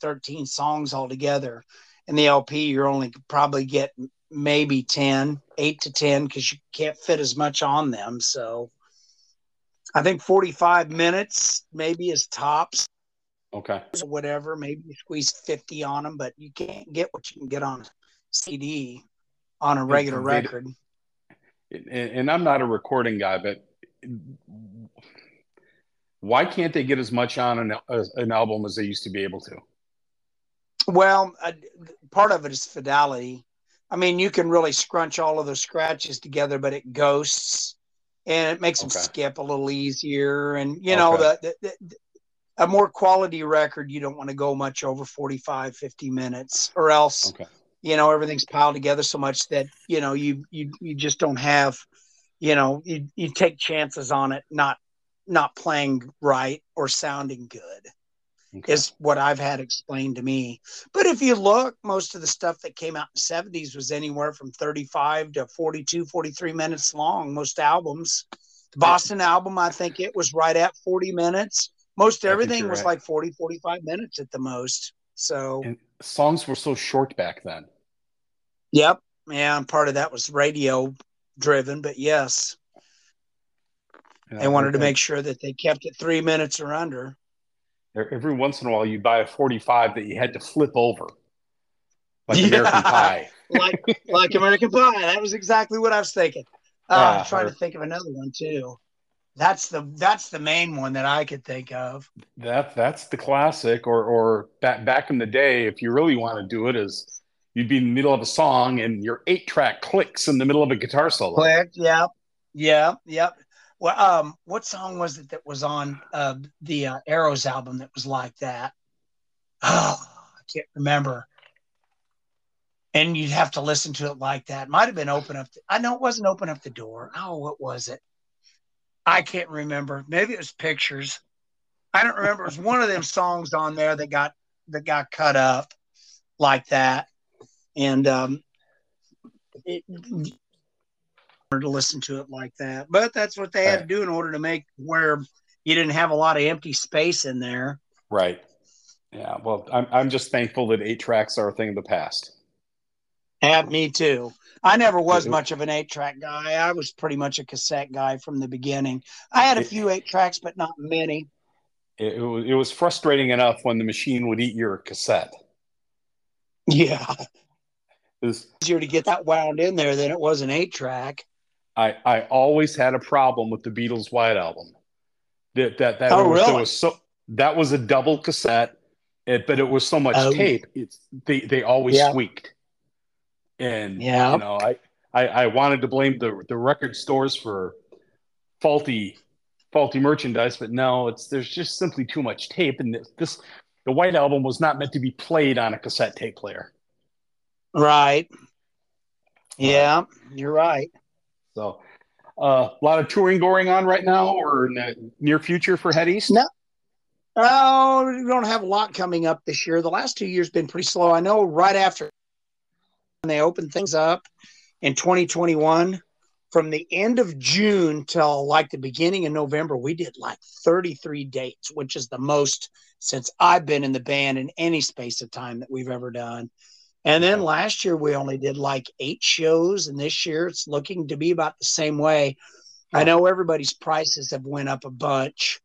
13 songs altogether. In the LP, you're only probably get maybe 10, 8 to 10, because you can't fit as much on them. So I think 45 minutes maybe is tops. Okay. Or whatever. Maybe you squeeze 50 on them, but you can't get what you can get on a CD on a regular and, record. And, and I'm not a recording guy, but why can't they get as much on an, an album as they used to be able to? Well, uh, part of it is fidelity. I mean, you can really scrunch all of those scratches together, but it ghosts and it makes them Okay. skip a little easier. And you know, Okay. the, the, the a more quality record, you don't want to go much over 45, 50 minutes, or else Okay. you know everything's piled together so much that you know you you you just don't have you know you you take chances on it not not playing right or sounding good Okay. is what I've had explained to me. But if you look, most of the stuff that came out in the 70s was anywhere from 35 to 42, 43 minutes long, most albums. The Boston album, I think it was right at 40 minutes. Most everything was right. like 40, 45 minutes at the most. So, And songs were so short back then. yep. Yeah, and part of that was radio driven, but yes, they wanted to make sure that they kept it three minutes or under. Every once in a while, you'd buy a 45 that you had to flip over, like Yeah. American Pie. like like American Pie. That was exactly what I was thinking. Uh, Yeah, I'm trying or- to think of another one too. That's the that's the main one that I could think of. That that's the classic. Or or back back in the day, if you really want to do it, is you'd be in the middle of a song and your eight track clicks in the middle of a guitar solo. Click. Yep. Yep. Yep. Well, um, what song was it that was on uh, the uh, Arrows album that was like that? Oh, I can't remember. And you'd have to listen to it like that. Might have been open up. I know it wasn't open up the door. Oh, what was it? I can't remember. Maybe it was pictures. I don't remember. It was one of them songs on there that got that got cut up like that, and um, it, to listen to it like that. But that's what they had to do in order to make where you didn't have a lot of empty space in there. Right. Yeah. Well, I'm I'm just thankful that eight tracks are a thing of the past. Have me too. I never was mm-hmm. much of an eight track guy. I was pretty much a cassette guy from the beginning. I had a few eight tracks, but not many. It, it was it was frustrating enough when the machine would eat your cassette. Yeah, It was- easier to get that wound in there than it was an eight track. I I always had a problem with the Beatles White album. That that that Oh, was, really? was so that was a double cassette, it, but it was so much Oh. tape. It's they they always Yeah. squeaked, and Yeah. you know I, I I wanted to blame the the record stores for faulty faulty merchandise, but no, it's there's just simply too much tape, and this, this the White album was not meant to be played on a cassette tape player. Right. Yeah, you're right. So, uh, a lot of touring going on right now, or in the near future for Head East. No. Oh, we don't have a lot coming up this year. The last two years been pretty slow. I know right after they opened things up in 2021, from the end of June till like the beginning of November, we did like 33 dates, which is the most since I've been in the band in any space of time that we've ever done. And then last year we only did like eight shows, and this year it's looking to be about the same way. I know everybody's prices have went up a bunch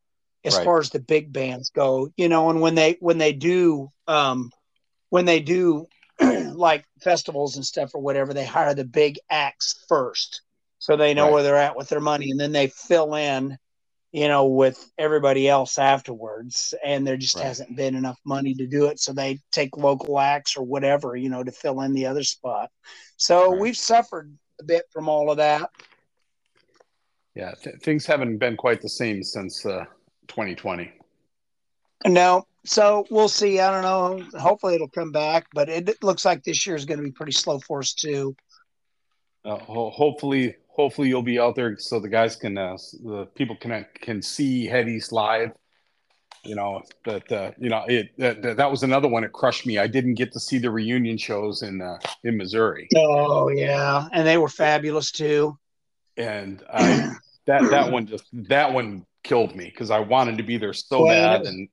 as Right. far as the big bands go, you know, and when they when they do um when they do like festivals and stuff or whatever, they hire the big acts first. So they know Right. where they're at with their money and then they fill in, you know, with everybody else afterwards. And there just Right. hasn't been enough money to do it. So they take local acts or whatever, you know, to fill in the other spot. So Right. we've suffered a bit from all of that. Yeah, th- things haven't been quite the same since uh, 2020. No, so we'll see. I don't know. Hopefully it'll come back, but it, it looks like this year is going to be pretty slow for us too. Uh, ho- hopefully, hopefully you'll be out there so the guys can, uh, the people can can see Head East live. You know, but uh, you know, it that, that- that was another one that crushed me. I didn't get to see the reunion shows in uh, in Missouri, Oh yeah, and they were fabulous too. and I, that that one just that one killed me because I wanted to be there so Well, bad, it and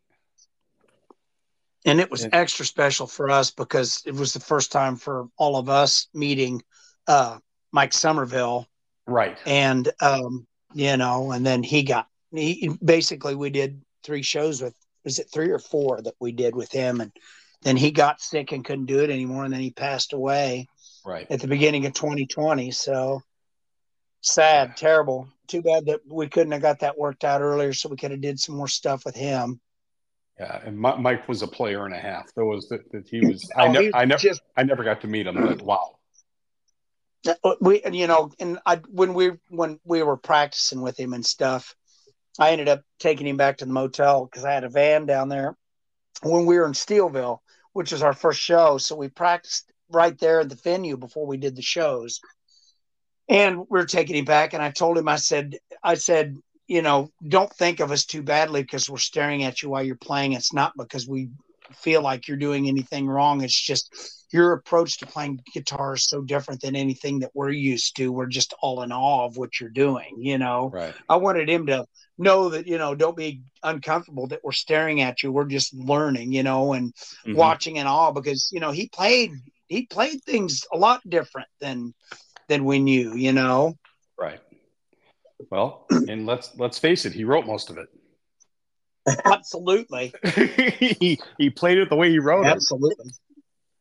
And it was And- extra special for us because it was the first time for all of us meeting uh, Mike Somerville, right, and um, you know, and then he got he basically we did three shows with was it three or four that we did with him, and then he got sick and couldn't do it anymore, and then he passed away. right. at the beginning of 2020. So sad, terrible. Too bad that we couldn't have got that worked out earlier, so we could have did some more stuff with him. Yeah, and Mike was a player and a half. There was that, that he was. I, ne- I never, just, I never got to meet him, but wow. Uh, we, you know, and I when we when we were practicing with him and stuff, I ended up taking him back to the motel because I had a van down there when we were in Steelville, which was our first show. So we practiced right there at the venue before we did the shows. And we are taking him back, and I told him, I said, I said, you know, don't think of us too badly because we're staring at you while you're playing. It's not because we feel like you're doing anything wrong. It's just your approach to playing guitar is so different than anything that we're used to. We're just all in awe of what you're doing, you know. Right. I wanted him to know that, you know, don't be uncomfortable that we're staring at you. We're just learning, you know, and mm-hmm. watching in awe because, you know, he played he played things a lot different than than we knew, you know. Right. Well, and let's let's face it, he wrote most of it. Absolutely. he he played it the way he wrote Absolutely. it.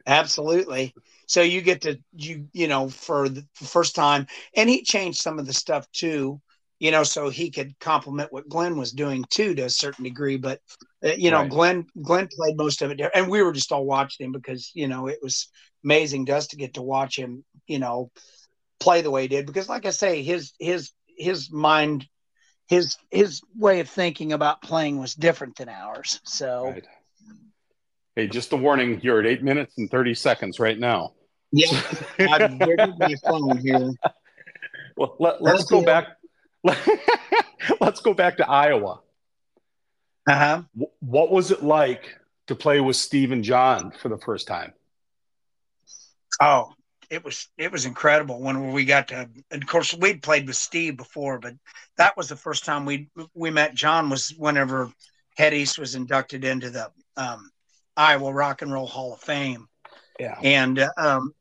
Absolutely. Absolutely. So you get to you you know for the first time, and he changed some of the stuff too, you know, so he could complement what Glenn was doing too to a certain degree. But uh, you know, right. Glenn Glenn played most of it, and we were just all watching him because you know it was amazing to us to get to watch him, you know, play the way he did. Because like I say, his his his mind his his way of thinking about playing was different than ours. So right. Hey, just a warning, you're at eight minutes and 30 seconds right now. Yeah, I'm my phone here. Well, let, us go back. let's go back to Iowa. Uh-huh. What was it like to play with Steve and John for the first time? Oh, it was it was incredible when we got to. of course, we'd played with Steve before, but that was the first time we we met. John was whenever Head East was inducted into the um, Iowa Rock and Roll Hall of Fame. Yeah, and um,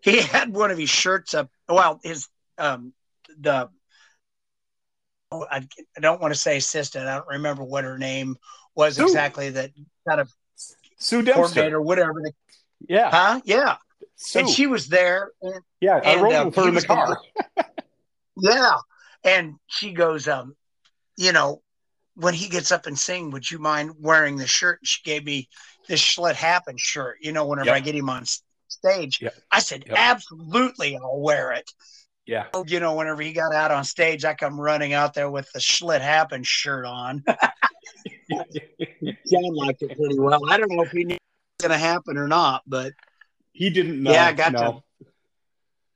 he had one of his shirts up. Well, his um, the oh, I, I don't want to say assistant. I don't remember what her name was Sue. exactly. That kind of Sue Dempster or whatever. The, yeah, huh? Yeah, Sue. and she was there. And, yeah, I and, rode uh, with her in the car. yeah, and she goes, um, you know, when he gets up and sing, would you mind wearing the shirt? she gave me this Schlitt Happen shirt. You know, whenever yep. I get him on stage, yep. I said, yep. absolutely, I'll wear it. Yeah. You know, whenever he got out on stage, I come running out there with the Schlitt Happen shirt on. John liked it pretty well. I don't know if he knew it was going to happen or not, but he didn't know. Yeah, I got no.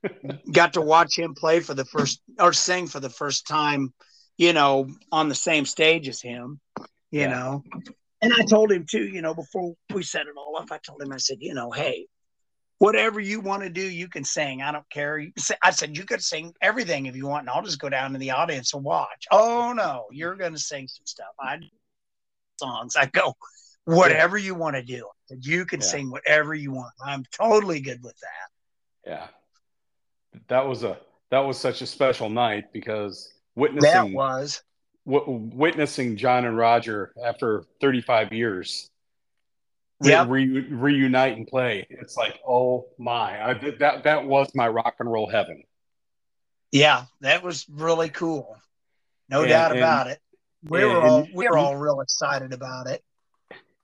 to got to watch him play for the first or sing for the first time, you know, on the same stage as him, you yeah. know. And I told him too, you know, before we set it all up, I told him, I said, you know, hey, whatever you want to do, you can sing. I don't care. I said you could sing everything if you want, and I'll just go down to the audience and watch. Oh no, you're going to sing some stuff. I songs. I go, whatever you want to do. You can yeah. sing whatever you want. I'm totally good with that. Yeah. That was a that was such a special night because witnessing that was w- witnessing John and Roger after 35 years yeah re- reunite and play. It's like, oh my, I, that that was my rock and roll heaven. Yeah, that was really cool. No and, doubt about and, it. We were all we were all real excited about it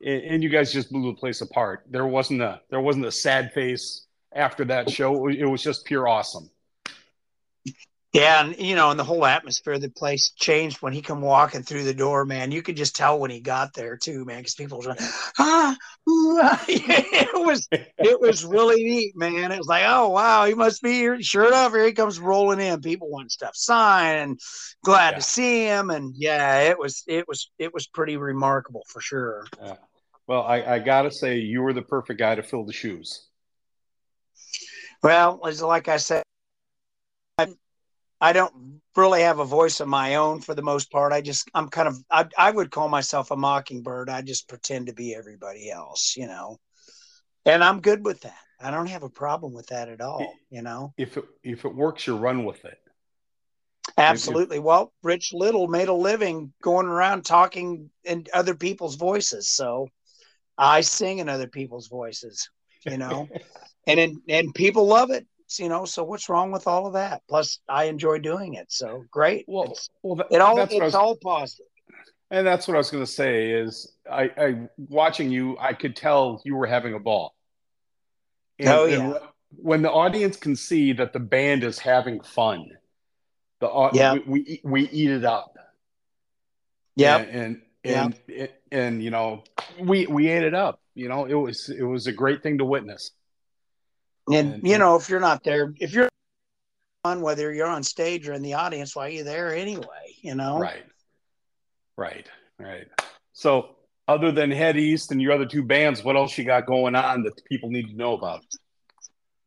and you guys just blew the place apart. There wasn't a there wasn't a sad face after that show. It was just pure awesome. Yeah, and you know, and the whole atmosphere of the place changed when he come walking through the door. Man, you could just tell when he got there too, man, because people were like, ah, ah. it was it was really neat, man. It was like, oh wow, he must be here. Sure enough, here he comes rolling in. People want stuff signed, and glad yeah. to see him. And yeah, it was it was it was pretty remarkable for sure. Yeah. Well, I, I gotta say, you were the perfect guy to fill the shoes. Well, like I said, I, I don't really have a voice of my own for the most part. I just, I'm kind of, I, I would call myself a mockingbird. I just pretend to be everybody else, you know, and I'm good with that. I don't have a problem with that at all, you know. If it, if it works, you run with it. Absolutely. Well, Rich Little made a living going around talking in other people's voices, so I sing in other people's voices, you know, and in, and people love it, you know. So what's wrong with all of that? Plus, I enjoy doing it, so great. Well, it's, well, that, it all it's was, all positive. And that's what I was going to say is I, I watching you, I could tell you were having a ball. And, oh yeah. when the audience can see that the band is having fun, the uh, yeah. we, we, we eat it up. Yeah. And and and, and, and you know we we ate it up. You know it was it was a great thing to witness. And, and you know if you're not there, if you're on whether you're on stage or in the audience, why are you there anyway? You know. Right. Right. Right. So other than Head East and your other two bands, what else you got going on that people need to know about?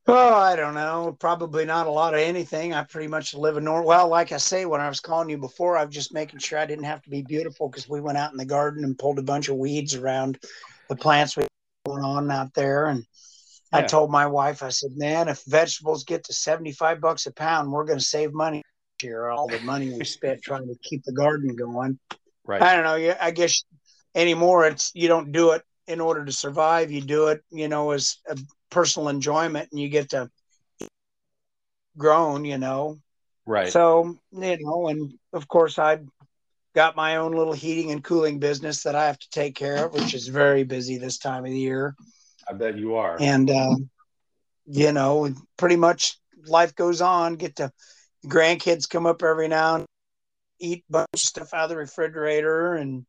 Oh, I don't know. Probably not a lot of anything. I pretty much live in North. Well, like I say, when I was calling you before, I was just making sure I didn't have to be beautiful because we went out in the garden and pulled a bunch of weeds around the plants we going on out there. And yeah. I told my wife, I said, "Man, if vegetables get to seventy-five bucks a pound, we're going to save money here. All the money we spent trying to keep the garden going." Right. I don't know. I guess anymore, it's you don't do it in order to survive. You do it, you know, as a personal enjoyment and you get to grown, you know. Right. So, you know, and of course I've got my own little heating and cooling business that I have to take care of, which is very busy this time of the year. I bet you are. And um, you know, pretty much life goes on. Get to grandkids come up every now and eat bunch of stuff out of the refrigerator and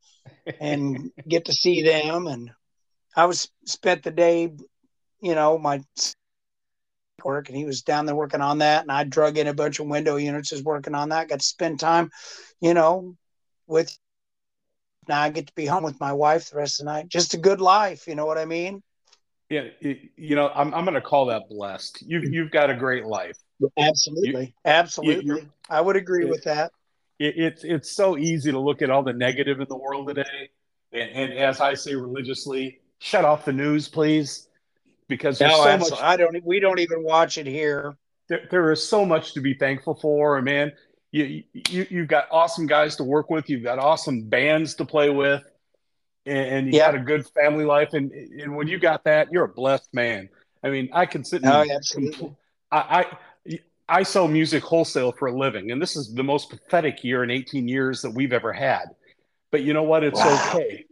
and get to see them and I was spent the day you know, my work and he was down there working on that and I drug in a bunch of window units is working on that. Got to spend time, you know, with now I get to be home with my wife the rest of the night. Just a good life, you know what I mean? Yeah, you know, I'm I'm going to call that blessed. You've you've got a great life. Absolutely, you, absolutely. I would agree it, with that. It, it's it's so easy to look at all the negative in the world today, and, and as I say religiously, shut off the news, please because no, so much, I don't. We don't even watch it here. There, there is so much to be thankful for, and man, you, you you've got awesome guys to work with. You've got awesome bands to play with, and, and you got a good family life. And and when you got that, you're a blessed man. I mean, I can sit. And, oh, absolutely. I, I I sell music wholesale for a living, and this is the most pathetic year in 18 years that we've ever had. But you know what? It's wow. okay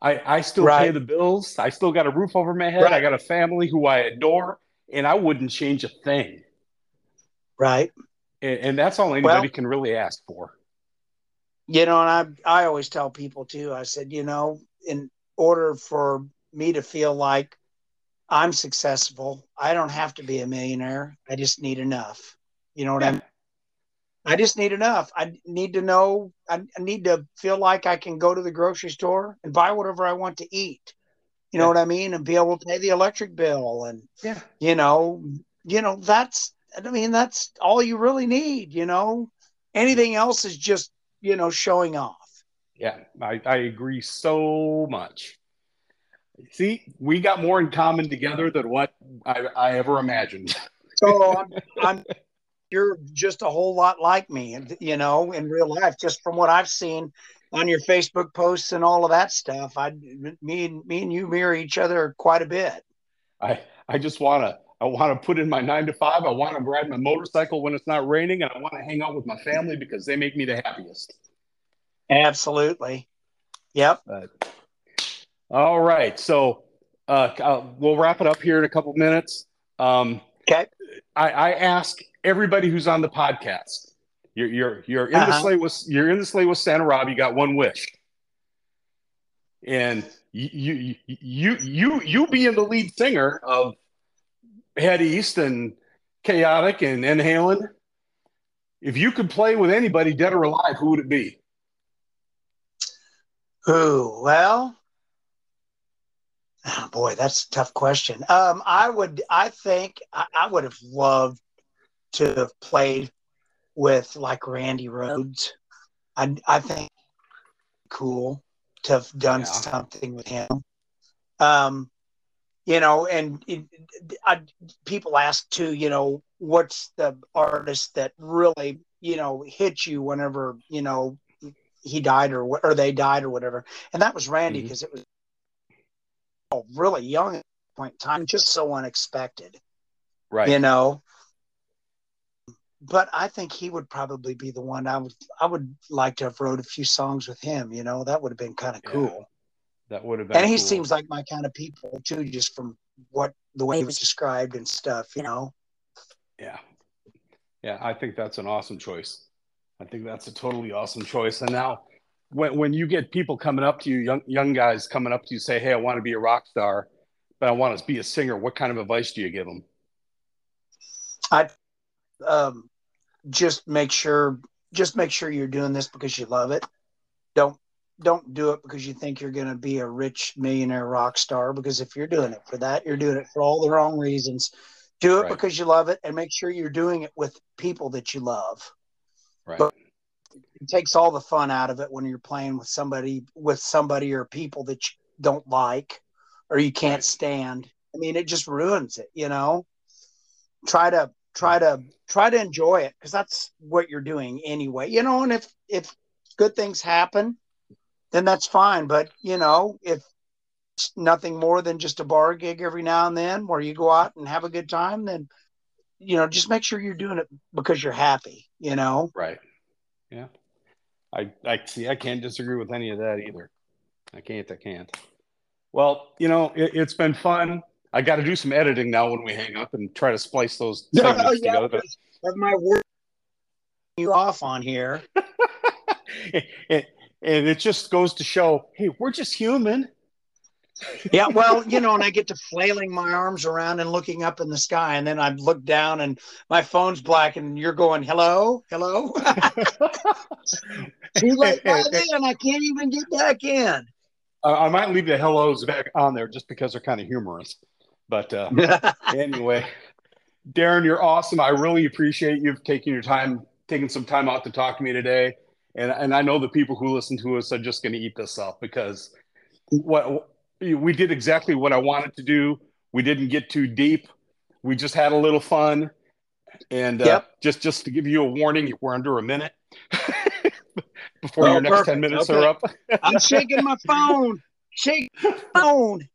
I, I still right. pay the bills. I still got a roof over my head. Right. I got a family who I adore, and I wouldn't change a thing. Right. And, and that's all anybody well, can really ask for. You know, and I I always tell people too. I said, you know, in order for me to feel like I'm successful, I don't have to be a millionaire. I just need enough. You know what yeah. I mean? I just need enough. I need to know. I, need to feel like I can go to the grocery store and buy whatever I want to eat. You know what I mean? And be able to pay the electric bill and yeah, you know, you know that's. I mean, that's all you really need. You know, anything else is just you know showing off. Yeah, I, I agree so much. See, we got more in common together than what I, I ever imagined. so I'm, I'm you're just a whole lot like me, you know, in real life, just from what I've seen on your Facebook posts and all of that stuff. I, me and me and you mirror each other quite a bit. I, I just want to, I want to put in my nine to five. I want to ride my motorcycle when it's not raining, and I want to hang out with my family because they make me the happiest. Absolutely. Yep. Uh, all right. So uh, we'll wrap it up here in a couple minutes. Um, okay. I, I ask everybody who's on the podcast. You're you're you're in uh-huh. the sleigh with you're in the sleigh with Santa Rob. You got one wish, and you you you you you being the lead singer of Head East and Chaotic and Inhaling. If you could play with anybody, dead or alive, who would it be? Who? Well, oh boy, that's a tough question. Um, I would, I think, I, I would have loved to have played with like Randy Rhoads. I I think cool to have done yeah. something with him. Um, you know, and it, I, people ask too, you know, what's the artist that really, you know, hit you whenever, you know, he died or or they died or whatever. And that was Randy because mm-hmm. it was really young at point in time, just so unexpected. Right. You know, but I think he would probably be the one I would I would like to have wrote a few songs with him. You know, that would have been kind of Yeah. cool. That would have been. And he cool. seems like my kind of people too, just from what the way he was described and stuff. You know. Yeah. Yeah, I think that's an awesome choice. I think that's a totally awesome choice. And now when when you get people coming up to you, young young guys coming up to you say, "Hey, I want to be a rock star, but I want to be a singer." What kind of advice do you give them? um, just make sure just make sure you're doing this because you love it. Don't don't do it because you think you're going to be a rich millionaire rock star. Because if you're doing it for that, you're doing it for all the wrong reasons. Do it Right. because you love it, and make sure you're doing it with people that you love. Right. But- It takes all the fun out of it when you're playing with somebody with somebody or people that you don't like or you can't stand. I mean, it just ruins it. You know. Try to try to try to enjoy it because that's what you're doing anyway you know and if if good things happen then that's fine but you know if it's nothing more than just a bar gig every now and then where you go out and have a good time then you know just make sure you're doing it because you're happy you know Right. Yeah. I I see. I can't disagree with any of that either. I can't. I can't. Well, you know, it, it's been fun. I got to do some editing now when we hang up and try to splice those segments yeah. together. But my work you off on here and, and it just goes to show, hey, we're just human. Yeah well you know and i get to flailing my arms around and looking up in the sky and then i look down and my phone's black and you're going hello hello too late by then i can't even get back in I I might leave the hellos back on there just because they're kind of humorous. But uh, anyway, Darren, you're awesome. I really appreciate you taking your time, taking some time out to talk to me today. And and I know the people who listen to us are just going to eat this up because what we did exactly what I wanted to do. We didn't get too deep. We just had a little fun. And uh, Yep. just just to give you a warning, we're under a minute before Oh, your next ten minutes Okay. are up. i'm shaking my phone shake my phone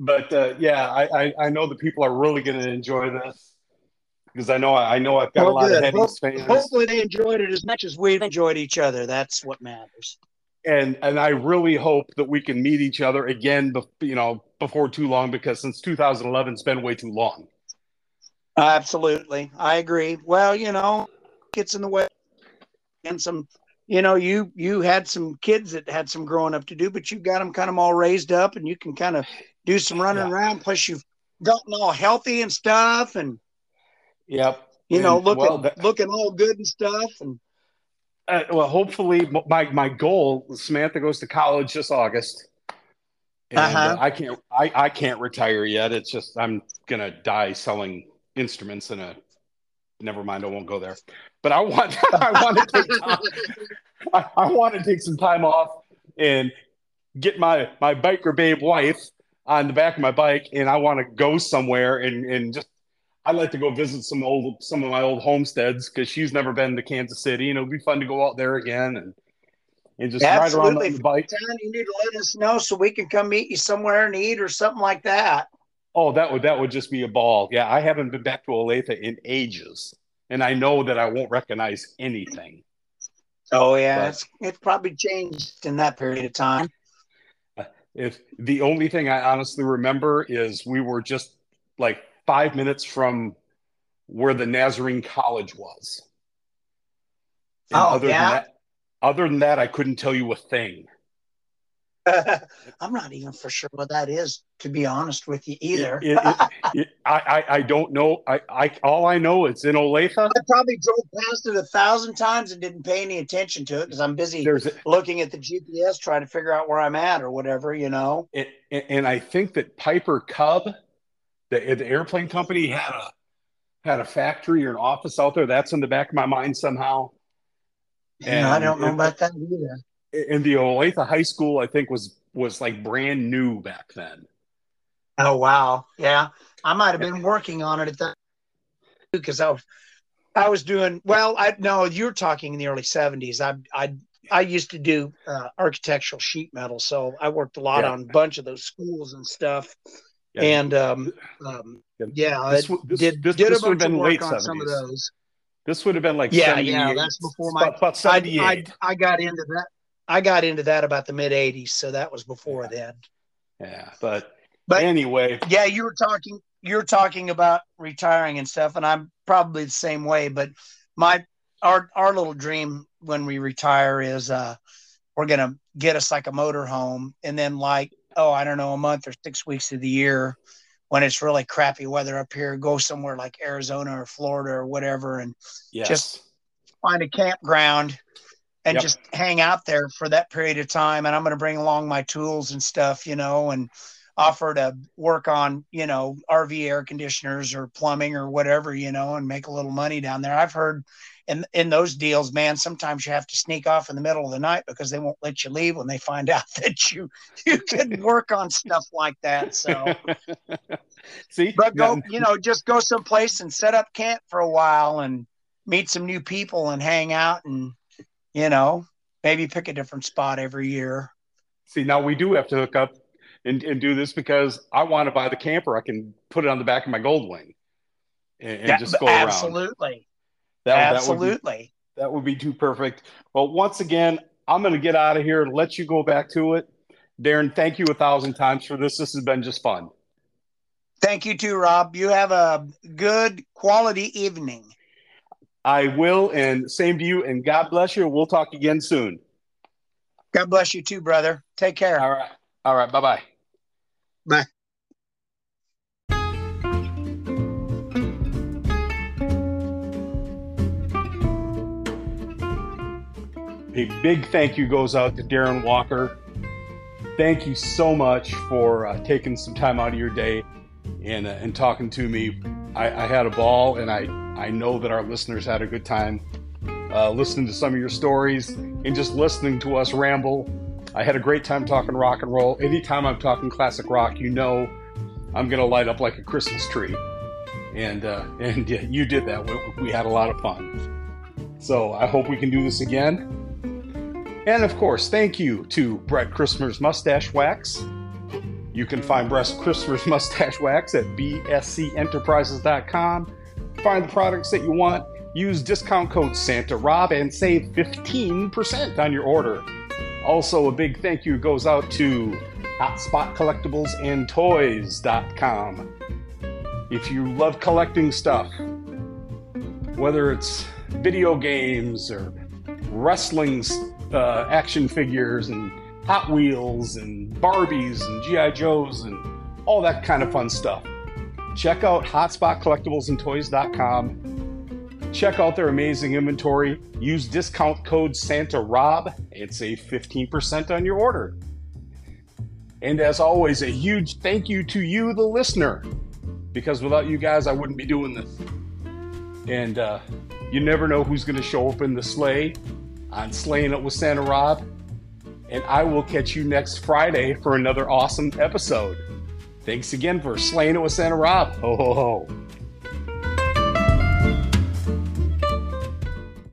but uh, yeah, I, I I know the people are really going to enjoy this because I know I know I've got a lot good. of Head East fans, hopefully they enjoyed it as much as we've enjoyed each other that's what matters and and I really hope that we can meet each other again, bef- you know, before too long because since 2011 it's been way too long. Absolutely. I agree. Well, you know, gets in the way and some you know, you you had some kids that had some growing up to do, but you got them kind of all raised up and you can kind of do some running Yeah. around plus you've gotten all healthy and stuff and Yep. you know, looking well, that- looking all good and stuff and Uh, well, hopefully, my my goal. Samantha goes to college this August, and Uh-huh. uh, I can't I, I can't retire yet. It's just I'm gonna die selling instruments in a. Never mind, I won't go there. But I want I want to take time, I, I want to take some time off and get my my biker babe wife on the back of my bike, and I want to go somewhere and and just I'd like to go visit some old some of my old homesteads because she's never been to Kansas City, and it'll be fun to go out there again and and just ride around on the bike. John, you need to let us know so we can come meet you somewhere and eat or something like that. Oh, that would that would just be a ball. Yeah, I haven't been back to Olathe in ages, and I know that I won't recognize anything. Oh yeah, But- it's it's probably changed in that period of time. Uh, if the only thing I honestly remember is we were just like five minutes from where the Nazarene College was. And Oh, other yeah? than that, other than that, I couldn't tell you a thing. I'm not even for sure what that is, to be honest with you either. It- it- it- I, I I don't know. I, I all I know it's in Olathe. I probably drove past it a thousand times and didn't pay any attention to it because I'm busy There's looking at the GPS trying to figure out where I'm at or whatever, you know. and, and I think that Piper Cub, the, the airplane company, had a had a factory or an office out there. That's in the back of my mind somehow. And I don't know it- about that either. And the Olathe High School, I think, was was like brand new back then. Oh wow, yeah, I might have been working on it at that because I was I was doing well. I no, you're talking in the early '70s. I I I used to do uh, architectural sheet metal, so I worked a lot Yeah. on a bunch of those schools and stuff. Yeah. And um, um, Yeah. This this- did this- did this a would've of been late on some of 70s. those. This would have been like yeah, yeah. That's before my about, about seventy I. I, I got into that. I got into that about the mid '80s, so that was before Yeah. then. Yeah, but But- anyway, Yeah, you were talking. You're talking about retiring and stuff, and I'm probably the same way. But my our our little dream when we retire is uh we're gonna get us like a motor home, and then like oh I don't know a month or six weeks of the year when it's really crappy weather up here, go somewhere like Arizona or Florida or whatever, and yes. Just- find a campground and Yep. just hang out there for that period of time. And I'm going to bring along my tools and stuff, you know, and offer to work on, you know, RV air conditioners or plumbing or whatever, you know, and make a little money down there. I've heard in in those deals, man, sometimes you have to sneak off in the middle of the night because they won't let you leave when they find out that you you can work on stuff like that. So See, but go, you know, just go someplace and set up camp for a while and meet some new people and hang out and, you know, maybe pick a different spot every year. See, now we do have to hook up and, and do this because I want to buy the camper. I can put it on the back of my Goldwing and, and Yeah, just go around. absolutely. That, that would be absolutely. That would be too perfect. Well, once again, I'm going to get out of here and let you go back to it. Darren, thank you a thousand times for this. This has been just fun. Thank you too, Rob. You have a good quality evening. I will, and same to you, and God bless you. We'll talk again soon. God bless you too, brother. Take care. All right. All right. Bye bye bye. A big thank you goes out to Darren Walker. Thank you so much for uh, taking some time out of your day and uh, and talking to me. I, I had a ball, and I I know that our listeners had a good time uh, listening to some of your stories and just listening to us ramble. I had a great time talking rock and roll. Anytime I'm talking classic rock, you know I'm gonna light up like a Christmas tree, and uh, and you did that. We, we had a lot of fun. So I hope we can do this again. And of course, thank you to Brett Christmas Mustache Wax. You can find Brett Christmas Mustache Wax at bscenterprises.com. Find the products that you want. Use discount code Santa Rob and save 15% on your order. Also, a big thank you goes out to Hotspot Collectibles and Toys.com. If you love collecting stuff, whether it's video games or wrestling uh, action figures and Hot Wheels and Barbies and G.I. Joes and all that kind of fun stuff. Check out hotspotcollectiblesandtoys.com. Check out their amazing inventory. Use discount code Santa Rob and save 15% on your order. And as always, a huge thank you to you, the listener, because without you guys, I wouldn't be doing this. And uh, you never know who's going to show up in the sleigh on Slaying It with Santa Rob. And I will catch you next Friday for another awesome episode. Thanks again for Slaying It with Santa Rob. Ho, ho, ho.